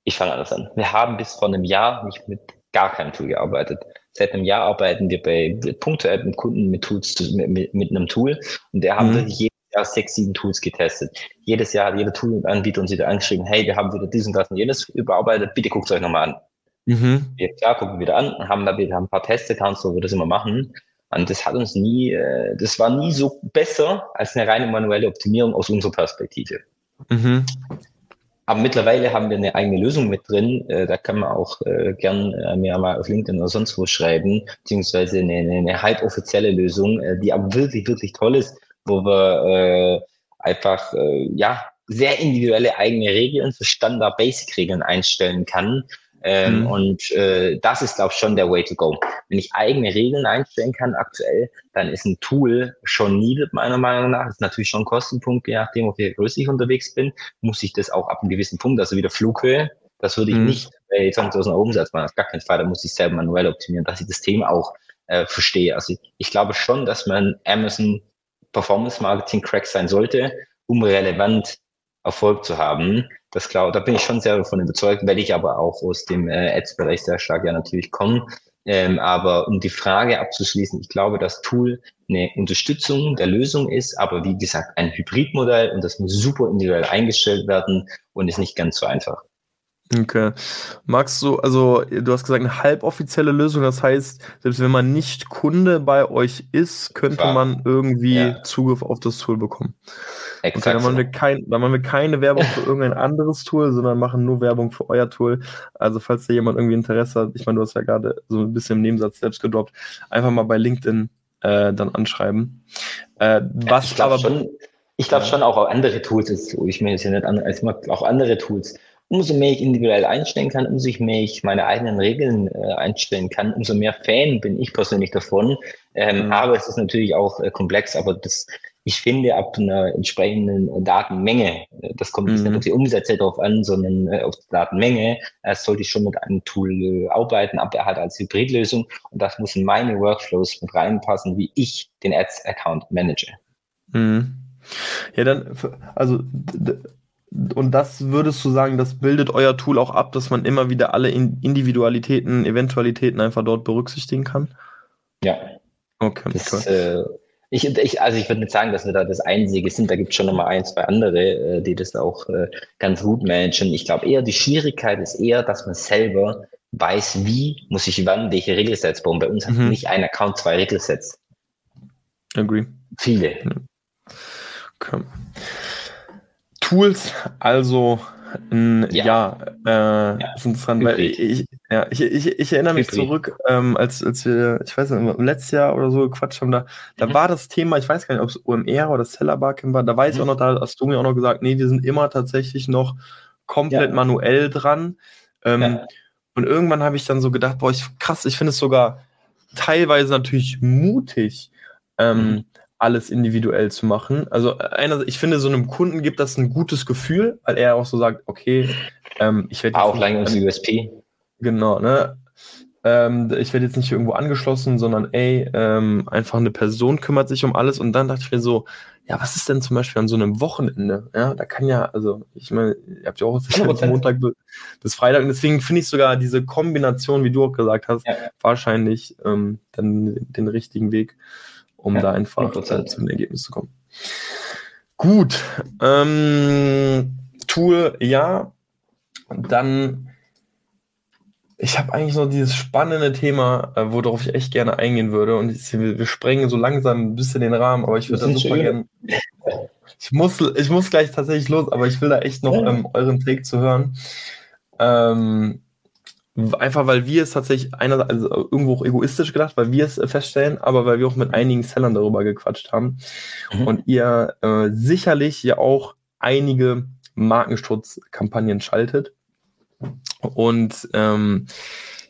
Speaker 3: ich fange anders an. Wir haben bis vor einem Jahr nicht mit gar keinem Tool gearbeitet. Seit einem Jahr arbeiten wir bei punktuell mit Kunden mit Tools, mit, mit, mit einem Tool und der haben
Speaker 2: Mhm.
Speaker 3: wirklich jedes Jahr sechs, sieben Tools getestet. Jedes Jahr hat jeder Tool-Anbieter uns wieder angeschrieben, hey, wir haben wieder dies und das und jenes überarbeitet, bitte guckt es euch nochmal an.
Speaker 2: Mhm.
Speaker 3: Wir, klar, gucken wir wieder an, haben da wieder ein paar Testaccounts, wo wir das immer machen. Und das hat uns nie, äh, das war nie so besser als eine reine manuelle Optimierung aus unserer Perspektive.
Speaker 2: Mhm.
Speaker 3: Aber mittlerweile haben wir eine eigene Lösung mit drin. Äh, da kann man auch äh, gern äh, mir mal auf LinkedIn oder sonst wo schreiben, beziehungsweise eine, eine, eine halboffizielle Lösung, die aber wirklich, wirklich toll ist, wo wir äh, einfach äh, ja sehr individuelle eigene Regeln für Standard-Basic-Regeln einstellen kann. Ähm,
Speaker 2: Mhm.
Speaker 3: Und äh, das ist, glaube ich, schon der Way to go. Wenn ich eigene Regeln einstellen kann aktuell, dann ist ein Tool schon needed, meiner Meinung nach. Das ist natürlich schon ein Kostenpunkt, je nachdem, auf welcher Größe ich unterwegs bin, muss ich das auch ab einem gewissen Punkt, also wieder Flughöhe, das würde ich
Speaker 2: Mhm.
Speaker 3: nicht bei 20.000 Euro Umsatz machen, auf gar keinen Fall, da muss ich selber manuell optimieren, dass ich das Thema auch äh, verstehe. Also ich, ich glaube schon, dass man Amazon Performance Marketing Crack sein sollte, um relevant Erfolg zu haben. Das glaube, da bin ich schon sehr davon überzeugt, weil ich aber auch aus dem äh, Ads-Bereich sehr stark ja natürlich komme. Ähm, aber um die Frage abzuschließen, ich glaube, das Tool eine Unterstützung der Lösung ist, aber wie gesagt, ein Hybridmodell und das muss super individuell eingestellt werden und ist nicht ganz so einfach.
Speaker 2: Okay. Magst du, also du hast gesagt, eine halboffizielle Lösung, das heißt, selbst wenn man nicht Kunde bei euch ist, könnte
Speaker 3: Klar.
Speaker 2: man irgendwie
Speaker 3: Ja.
Speaker 2: Zugriff auf das Tool bekommen.
Speaker 3: Exakt.
Speaker 2: dann machen wir, kein, dann machen wir keine Werbung für irgendein anderes Tool, sondern machen nur Werbung für euer Tool. Also falls da jemand irgendwie Interesse hat, ich meine, du hast ja gerade so ein bisschen im Nebensatz selbst gedroppt, einfach mal bei LinkedIn äh, dann anschreiben. Äh, was
Speaker 3: ich glaube
Speaker 2: aber
Speaker 3: schon, ich glaube schon auch andere Tools, jetzt, ich meine jetzt ja nicht an, als immer auch andere Tools. Umso mehr ich individuell einstellen kann, umso mehr ich meine eigenen Regeln äh, einstellen kann, umso mehr Fan bin ich persönlich davon. Ähm,
Speaker 2: Mhm.
Speaker 3: Aber es ist natürlich auch äh, komplex, aber das, ich finde, ab einer entsprechenden Datenmenge, äh, das kommt jetzt
Speaker 2: Mhm.
Speaker 3: nicht auf die Umsätze drauf an, sondern äh, auf die Datenmenge, äh, sollte ich schon mit einem Tool arbeiten, aber halt als Hybridlösung. Und das muss in meine Workflows mit reinpassen, wie ich den Ads-Account manage.
Speaker 2: Mhm. Ja, dann, also, und das würdest du sagen, das bildet euer Tool auch ab, dass man immer wieder alle Individualitäten, Eventualitäten einfach dort berücksichtigen kann?
Speaker 3: Ja.
Speaker 2: Okay.
Speaker 3: Das, äh, ich, ich, also ich würde nicht sagen, dass wir da das Einzige sind. Da gibt es schon nochmal ein, zwei andere, äh, die das auch äh, ganz gut managen. Ich glaube eher, die Schwierigkeit ist eher, dass man selber weiß, wie muss ich wann welche Regelsets bauen. Bei uns mhm. hat nicht ein Account zwei Regelsets.
Speaker 2: Agree.
Speaker 3: Viele.
Speaker 2: Okay. Tools, also ein, ja, ja, äh, ja. ist interessant, weil ich, ja, ich, ich, ich erinnere mich Hybrid. zurück, ähm, als, als wir, ich weiß nicht, letztes Jahr oder so gequatscht haben, da, da mhm. war das Thema, ich weiß gar nicht, ob es OMR oder Seller Barcamp war, da weiß mhm. ich auch noch, da hast du mir auch noch gesagt, nee, wir sind immer tatsächlich noch komplett ja. manuell dran. Ähm, und irgendwann habe ich dann so gedacht, boah, ich, krass, ich finde es sogar teilweise natürlich mutig, ähm, mhm alles individuell zu machen. Also einer, ich finde, so einem Kunden gibt das ein gutes Gefühl, weil er auch so sagt, okay, ähm, ich werde
Speaker 3: auch lange ins USP.
Speaker 2: Genau, ne? Ähm, ich werde jetzt nicht irgendwo angeschlossen, sondern ey, ähm, einfach eine Person kümmert sich um alles und dann dachte ich mir so, ja, was ist denn zum Beispiel an so einem Wochenende? Ja, da kann ja, also ich meine, ihr habt ja auch von Montag bis Freitag und deswegen finde ich sogar diese Kombination, wie du auch gesagt hast, ja. wahrscheinlich ähm, dann den richtigen Weg um ja, da einfach äh, zum Ergebnis zu kommen. Gut, ähm, Tool, ja. Dann, ich habe eigentlich noch dieses spannende Thema, äh, worauf ich echt gerne eingehen würde. Und ich, wir, wir, sprengen so langsam ein bisschen den Rahmen, aber ich würde da super gerne. Ich muss, ich muss gleich tatsächlich los, aber ich will da echt noch ähm, euren Take zu hören. Ähm, Einfach weil wir es tatsächlich einer, also irgendwo auch egoistisch gedacht, weil wir es feststellen, aber weil wir auch mit einigen Sellern darüber gequatscht haben. Mhm. Und ihr äh, sicherlich ja auch einige Markenschutzkampagnen schaltet. Und ähm,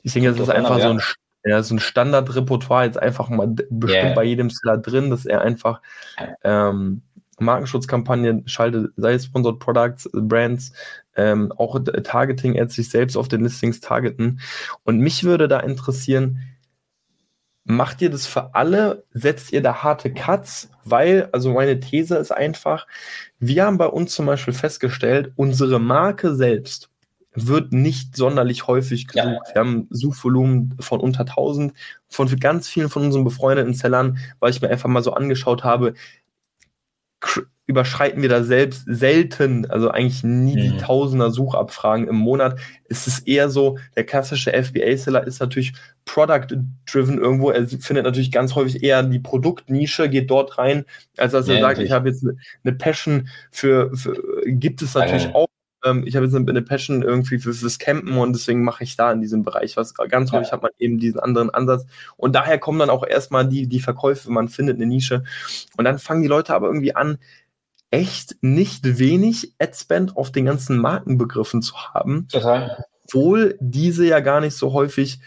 Speaker 2: ich denke, das ist einfach so ein, ja, so ein Standardrepertoire jetzt einfach mal bestimmt yeah. bei jedem Seller drin, dass er einfach ähm, Markenschutzkampagnen schaltet, sei es Sponsored Products, Brands, ähm, auch Targeting-Ads sich selbst auf den Listings targeten. Und mich würde da interessieren, macht ihr das für alle? Setzt ihr da harte Cuts? Weil, also meine These ist einfach, wir haben bei uns zum Beispiel festgestellt, unsere Marke selbst wird nicht sonderlich häufig gesucht. Ja. Wir haben Suchvolumen von unter 1000 von ganz vielen von unseren befreundeten Sellern, weil ich mir einfach mal so angeschaut habe, überschreiten wir da selbst selten, also eigentlich nie die mhm. Tausender Suchabfragen im Monat. Es ist eher so, der klassische FBA-Seller ist natürlich product-driven irgendwo. Er findet natürlich ganz häufig eher die Produktnische, geht dort rein, als dass er ja, sagt, ich habe jetzt eine Passion für, für gibt es natürlich ja. auch. Ähm, ich habe jetzt eine, Passion irgendwie für, fürs Campen und deswegen mache ich da in diesem Bereich was. Ganz häufig hat man eben diesen anderen Ansatz. Und daher kommen dann auch erstmal die, die Verkäufe, man findet eine Nische. Und dann fangen die Leute aber irgendwie an, echt nicht wenig Adspend auf den ganzen Markenbegriffen zu haben. Total. Obwohl diese ja gar nicht so häufig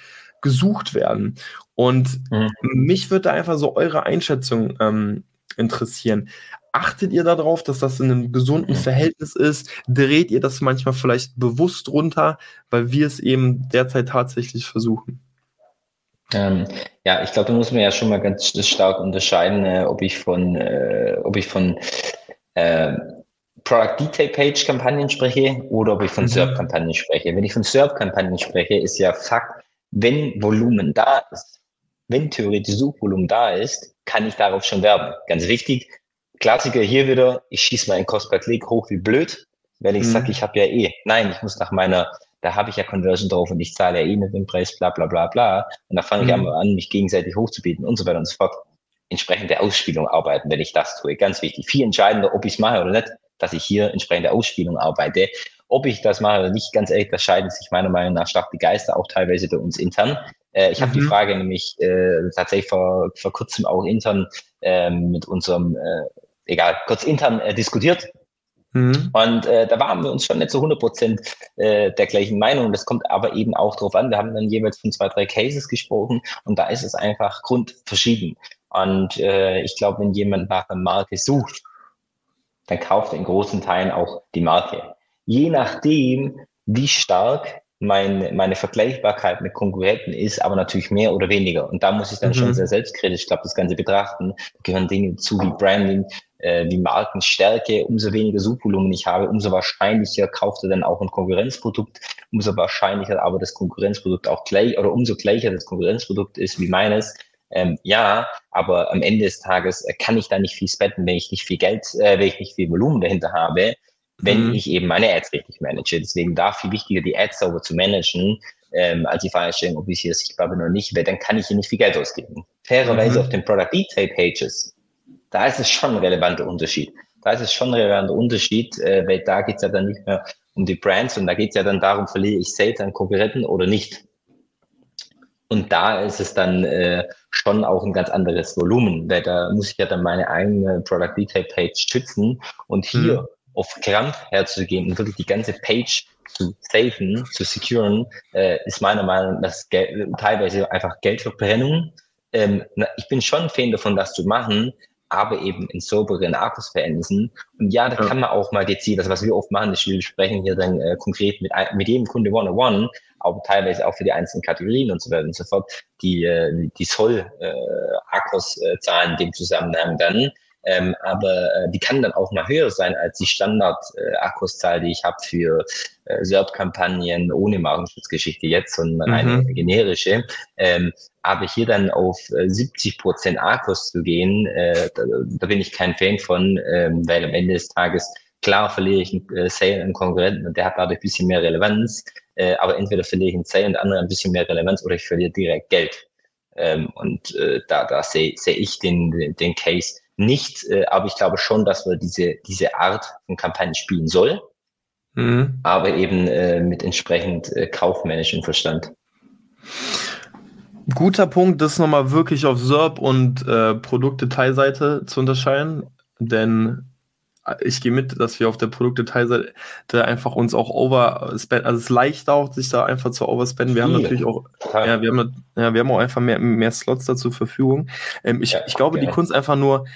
Speaker 2: gesucht werden. Und mhm. mich würde einfach so eure Einschätzung ähm, interessieren. Achtet ihr darauf, dass das in einem gesunden mhm. Verhältnis ist? Dreht ihr das manchmal vielleicht bewusst runter, weil wir es eben derzeit tatsächlich versuchen?
Speaker 3: Ähm, ja, ich glaube, da muss man ja schon mal ganz stark unterscheiden, äh, ob ich von, äh, ob ich von äh, Product Detail Page Kampagnen spreche oder ob ich von mhm. SERP Kampagnen spreche. Wenn ich von SERP Kampagnen spreche, ist ja Fakt, wenn Volumen da ist, wenn theoretisch Suchvolumen da ist, kann ich darauf schon werben. Ganz wichtig. Klassiker hier wieder, ich schieße meinen Cost per Klick hoch wie blöd, weil ich mhm. sage, ich habe ja eh, nein, ich muss nach meiner, da habe ich ja Conversion drauf und ich zahle ja eh mit dem Preis, bla bla bla bla. Und da fange mhm. ich an, mich gegenseitig hochzubieten und so weiter und so fort entsprechende Ausspielung arbeiten, wenn ich das tue. Ganz wichtig. Viel entscheidender, ob ich es mache oder nicht, dass ich hier entsprechende Ausspielung arbeite. Ob ich das mache oder nicht, ganz ehrlich, das scheiden sich meiner Meinung nach stark die Geister, auch teilweise bei uns intern. Äh, ich mhm. habe die Frage nämlich äh, tatsächlich vor, vor kurzem auch intern äh, mit unserem, äh, egal, kurz intern äh, diskutiert. Mhm. Und äh, da waren wir uns schon nicht zu 100 Prozent äh, der gleichen Meinung. Das kommt aber eben auch drauf an. Wir haben dann jeweils von zwei, drei Cases gesprochen und da ist es einfach grundverschieden. Und äh, ich glaube, wenn jemand nach einer Marke sucht, dann kauft er in großen Teilen auch die Marke. Je nachdem, wie stark mein, meine Vergleichbarkeit mit Konkurrenten ist, aber natürlich mehr oder weniger. Und da muss ich dann mhm. schon sehr selbstkritisch, glaube das Ganze betrachten. Da gehören Dinge zu wie Branding, äh, wie Markenstärke, umso weniger Suchvolumen ich habe, umso wahrscheinlicher kauft er dann auch ein Konkurrenzprodukt, umso wahrscheinlicher aber das Konkurrenzprodukt auch gleich oder umso gleicher das Konkurrenzprodukt ist wie meines. Ähm, ja, aber am Ende des Tages äh, kann ich da nicht viel spenden, wenn ich nicht viel Geld, äh, wenn ich nicht viel Volumen dahinter habe, wenn mhm. ich eben meine Ads richtig manage. Deswegen da viel wichtiger, die Ads sauber zu managen, ähm, als die Fragestellung, ob ich hier sichtbar bin oder nicht, weil dann kann ich hier nicht viel Geld ausgeben. Fairerweise mhm. auf den Product Detail Pages da ist es schon ein relevanter Unterschied. Da ist es schon ein relevanter Unterschied, äh, weil da geht es ja dann nicht mehr um die Brands und da geht es ja dann darum, verliere ich Sales an Konkurrenten oder nicht. Und da ist es dann äh, schon auch ein ganz anderes Volumen, weil da muss ich ja dann meine eigene Product Detail Page schützen und hier mhm. auf Krampf herzugehen und wirklich die ganze Page zu safen, zu securen, äh, ist meiner Meinung nach teilweise einfach Geldverbrennung. Ähm, ich bin schon Fan davon, das zu machen, aber eben in sauberen Akkusverhältnissen. Und ja, da ja. kann man auch mal gezielt, also was wir oft machen, ist, wir sprechen hier dann äh, konkret mit, mit jedem Kunde one-on-one, aber teilweise auch für die einzelnen Kategorien und so weiter und so fort, die, äh, die Soll-Akkus-Zahlen äh, in dem Zusammenhang dann. Ähm, aber äh, die kann dann auch mal höher sein als die Standard-Akkuszahl, äh, die ich habe für äh, SERP-Kampagnen ohne Markenschutzgeschichte jetzt, sondern mhm. eine generische. Ähm, aber hier dann auf 70 äh, Prozent Akkus zu gehen, äh, da, da, bin ich kein Fan von, ähm, weil am Ende des Tages klar verliere ich einen äh, Sale einen Konkurrenten und der hat dadurch ein bisschen mehr Relevanz, äh, aber entweder verliere ich einen Sale und der andere ein bisschen mehr Relevanz oder ich verliere direkt Geld. Ähm, und äh, da, da sehe seh ich den, den Case nicht, äh, aber ich glaube schon, dass wir diese, diese Art von Kampagnen spielen soll, mhm. aber eben äh, mit entsprechend äh, kaufmännischem Verstand.
Speaker 2: Guter Punkt, das nochmal wirklich auf SERP und äh, Produktdetailseite zu unterscheiden, denn ich gehe mit, dass wir auf der Produktdetailseite einfach uns auch overspenden, also es ist leicht auch, sich da einfach zu overspenden. Wir haben natürlich auch, ja, wir haben, ja, wir haben auch einfach mehr, mehr Slots da zur Verfügung. Ähm, ich, ja, ich glaube, gerne. die Kunst einfach nur,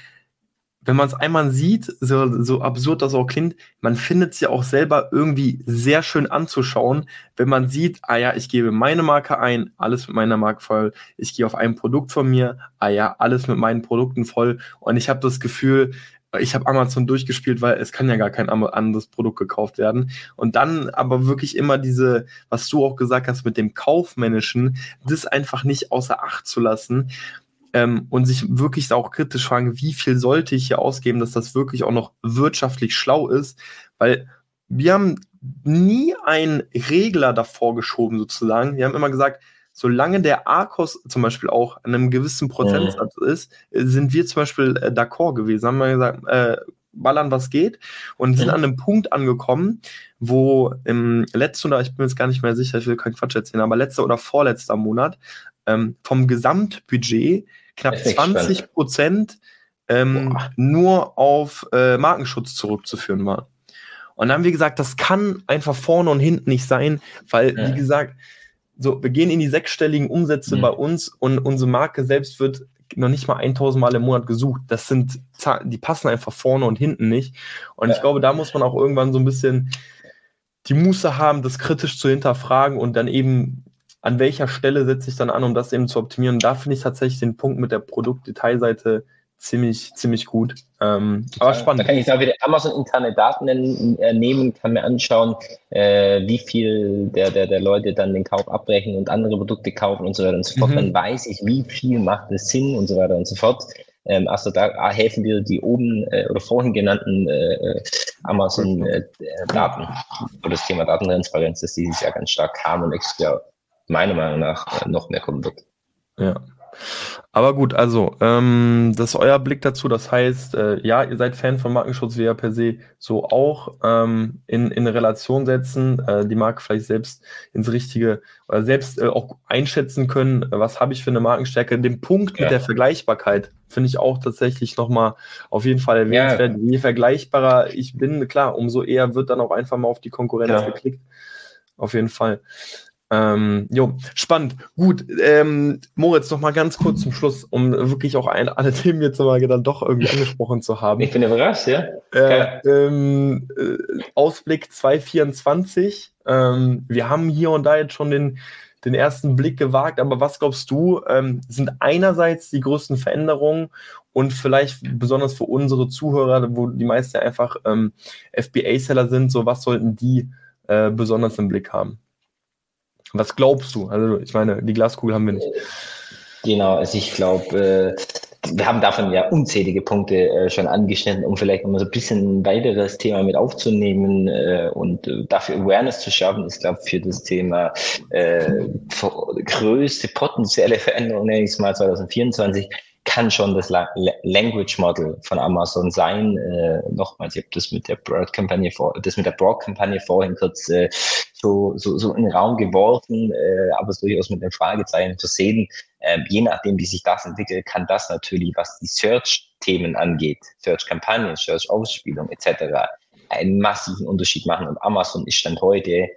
Speaker 2: wenn man es einmal sieht, so, so absurd das auch klingt, man findet es ja auch selber irgendwie sehr schön anzuschauen, wenn man sieht, ah ja, ich gebe meine Marke ein, alles mit meiner Marke voll, ich gehe auf ein Produkt von mir, ah ja, alles mit meinen Produkten voll und ich habe das Gefühl, ich habe Amazon durchgespielt, weil es kann ja gar kein anderes Produkt gekauft werden. Und dann aber wirklich immer diese, was du auch gesagt hast mit dem Kaufmännischen, das einfach nicht außer Acht zu lassen ähm, und sich wirklich auch kritisch fragen, wie viel sollte ich hier ausgeben, dass das wirklich auch noch wirtschaftlich schlau ist, weil wir haben nie einen Regler davor geschoben sozusagen. Wir haben immer gesagt, solange der ARCOS zum Beispiel auch an einem gewissen Prozentsatz mhm. ist, sind wir zum Beispiel äh, d'accord gewesen. Haben wir gesagt, äh, ballern, was geht. Und sind mhm. an einem Punkt angekommen, wo im letzten oder ich bin jetzt gar nicht mehr sicher, ich will keinen Quatsch erzählen, aber letzter oder vorletzter Monat ähm, vom Gesamtbudget knapp 20 Prozent ähm, nur auf äh, Markenschutz zurückzuführen waren. Und dann haben wir gesagt, das kann einfach vorne und hinten nicht sein, weil, ja. wie gesagt, so, wir gehen in die sechsstelligen Umsätze mhm. bei uns und unsere Marke selbst wird noch nicht mal 1000 Mal im Monat gesucht. Das sind Zahlen, die passen einfach vorne und hinten nicht. Und ja. ich glaube, da muss man auch irgendwann so ein bisschen die Muße haben, das kritisch zu hinterfragen und dann eben an welcher Stelle setze ich dann an, um das eben zu optimieren. Da finde ich tatsächlich den Punkt mit der Produktdetailseite ziemlich, ziemlich gut. Ähm, aber spannend.
Speaker 3: Da kann ich da wieder Amazon interne Daten äh, nehmen, kann mir anschauen, äh, wie viel der, der, der Leute dann den Kauf abbrechen und andere Produkte kaufen und so weiter und so fort. Mhm. Dann weiß ich, wie viel macht es Sinn und so weiter und so fort. Ähm, also da helfen dir die oben äh, oder vorhin genannten äh, äh Amazon-Daten, äh, wo das Thema Datentransparenz, das dieses Jahr ganz stark kam und Jahr meiner Meinung nach äh, noch mehr kommen wird.
Speaker 2: Ja. Aber gut, also, ähm, das ist euer Blick dazu. Das heißt, äh, ja, ihr seid Fan von Markenschutz, wie ja per se so auch ähm, in, in Relation setzen, äh, die Marke vielleicht selbst ins Richtige oder selbst äh, auch einschätzen können, was habe ich für eine Markenstärke. Den Punkt ja. mit der Vergleichbarkeit finde ich auch tatsächlich nochmal auf jeden Fall erwähnenswert. Ja. Je vergleichbarer ich bin, klar, umso eher wird dann auch einfach mal auf die Konkurrenz ja. geklickt. Auf jeden Fall. Ähm, jo, spannend. Gut, ähm, Moritz, noch mal ganz kurz zum Schluss, um wirklich auch ein, alle Themen jetzt mal dann doch irgendwie angesprochen zu haben.
Speaker 3: Ich bin überrascht, ja.
Speaker 2: Äh, ähm, äh, Ausblick 2024. Ähm, wir haben hier und da jetzt schon den den ersten Blick gewagt, aber was glaubst du, ähm, sind einerseits die größten Veränderungen und vielleicht besonders für unsere Zuhörer, wo die meisten einfach ähm, FBA-Seller sind, so was sollten die äh, besonders im Blick haben? Was glaubst du? Also ich meine, die Glaskugel haben wir nicht.
Speaker 3: Genau, also ich glaube, äh, wir haben davon ja unzählige Punkte äh, schon angeschnitten, um vielleicht nochmal so ein bisschen ein weiteres Thema mit aufzunehmen äh, und äh, dafür Awareness zu schaffen, ist, glaube ich, für das Thema äh, größte potenzielle Veränderung, nenne ich es mal 2024, kann schon das La Language Model von Amazon sein. Äh, nochmals, ich habe das mit der Broad-Kampagne vor, das mit der Broad-Kampagne vorhin kurz äh, so, so, so in den Raum geworfen, äh, aber es durchaus mit einem Fragezeichen zu sehen. Äh, je nachdem, wie sich das entwickelt, kann das natürlich, was die Search-Themen angeht, Search-Kampagnen, Search-Ausspielung etc., einen massiven Unterschied machen. Und Amazon ist Stand heute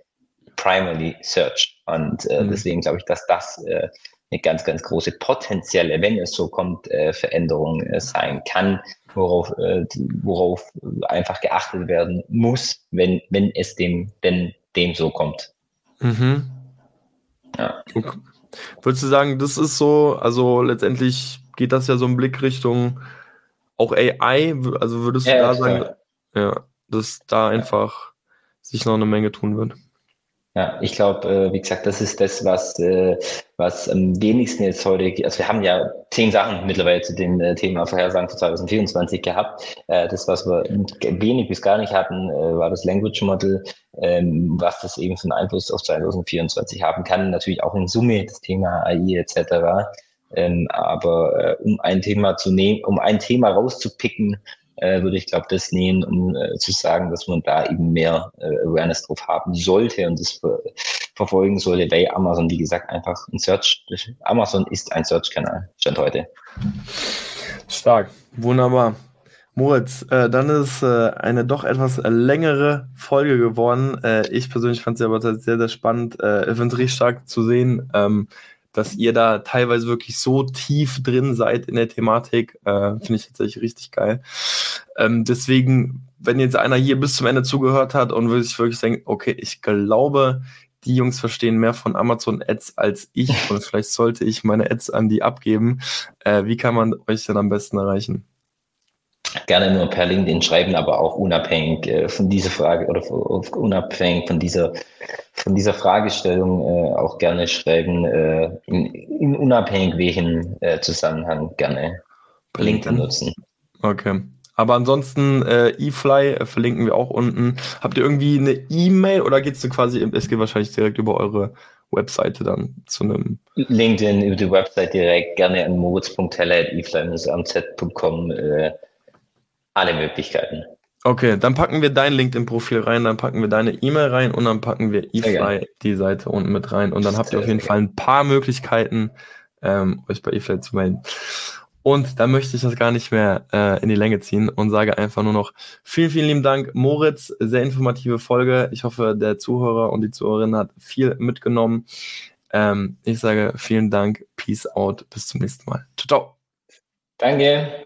Speaker 3: primarily Search. Und äh, mhm. deswegen glaube ich, dass das äh, eine ganz, ganz große potenzielle, wenn es so kommt, äh, Veränderung äh, sein kann, worauf, äh, worauf einfach geachtet werden muss, wenn, wenn es dem, denn dem so kommt.
Speaker 2: Mhm. Ja. Okay. Würdest du sagen, das ist so, also letztendlich geht das ja so ein Blick Richtung auch AI, also würdest du ja, da sagen, ja, dass da einfach sich noch eine Menge tun wird?
Speaker 3: Ja, ich glaube, äh, wie gesagt, das ist das, was, äh, was am wenigsten jetzt heute, also wir haben ja zehn Sachen mittlerweile zu dem äh, Thema Vorhersagen für 2024 gehabt. Äh, das, was wir wenig bis gar nicht hatten, äh, war das Language Model, ähm, was das eben für einen Einfluss auf 2024 haben kann. Natürlich auch in Summe das Thema AI etc. Ähm, aber äh, um ein Thema zu nehmen, um ein Thema rauszupicken, äh, würde ich glaube das nehmen, um äh, zu sagen, dass man da eben mehr äh, Awareness drauf haben sollte und das ver verfolgen sollte, weil Amazon, wie gesagt, einfach ein Search, Amazon ist ein Search-Kanal, stand heute.
Speaker 2: Stark, wunderbar. Moritz, äh, dann ist äh, eine doch etwas längere Folge geworden. Äh, ich persönlich fand sie aber sehr, sehr spannend. Äh, ich finde es richtig stark zu sehen, ähm, dass ihr da teilweise wirklich so tief drin seid in der Thematik, äh, finde ich tatsächlich richtig geil. Ähm, deswegen, wenn jetzt einer hier bis zum Ende zugehört hat und will sich wirklich denken, okay, ich glaube, die Jungs verstehen mehr von Amazon Ads als ich und vielleicht sollte ich meine Ads an die abgeben. Äh, wie kann man euch denn am besten erreichen?
Speaker 3: Gerne nur per LinkedIn schreiben, aber auch unabhängig äh, von dieser Frage oder unabhängig von dieser von dieser Fragestellung äh, auch gerne schreiben, äh, in, in unabhängig welchen äh, Zusammenhang gerne LinkedIn nutzen.
Speaker 2: Okay. Aber ansonsten äh, eFly verlinken wir auch unten. Habt ihr irgendwie eine E-Mail oder geht's du quasi, es geht wahrscheinlich direkt über eure Webseite dann zu einem
Speaker 3: LinkedIn über die Website direkt, gerne an moritz.heller.efly-amz.com. Äh, alle Möglichkeiten.
Speaker 2: Okay, dann packen wir dein LinkedIn-Profil rein, dann packen wir deine E-Mail rein und dann packen wir eFly die Seite unten mit rein. Und dann habt ihr auf jeden Fall ein paar Möglichkeiten, ähm, euch bei eFly zu melden. Und da möchte ich das gar nicht mehr äh, in die Länge ziehen und sage einfach nur noch vielen, vielen lieben Dank, Moritz. Sehr informative Folge. Ich hoffe, der Zuhörer und die Zuhörerin hat viel mitgenommen. Ähm, ich sage vielen Dank, Peace out, bis zum nächsten Mal. Ciao, ciao.
Speaker 3: Danke.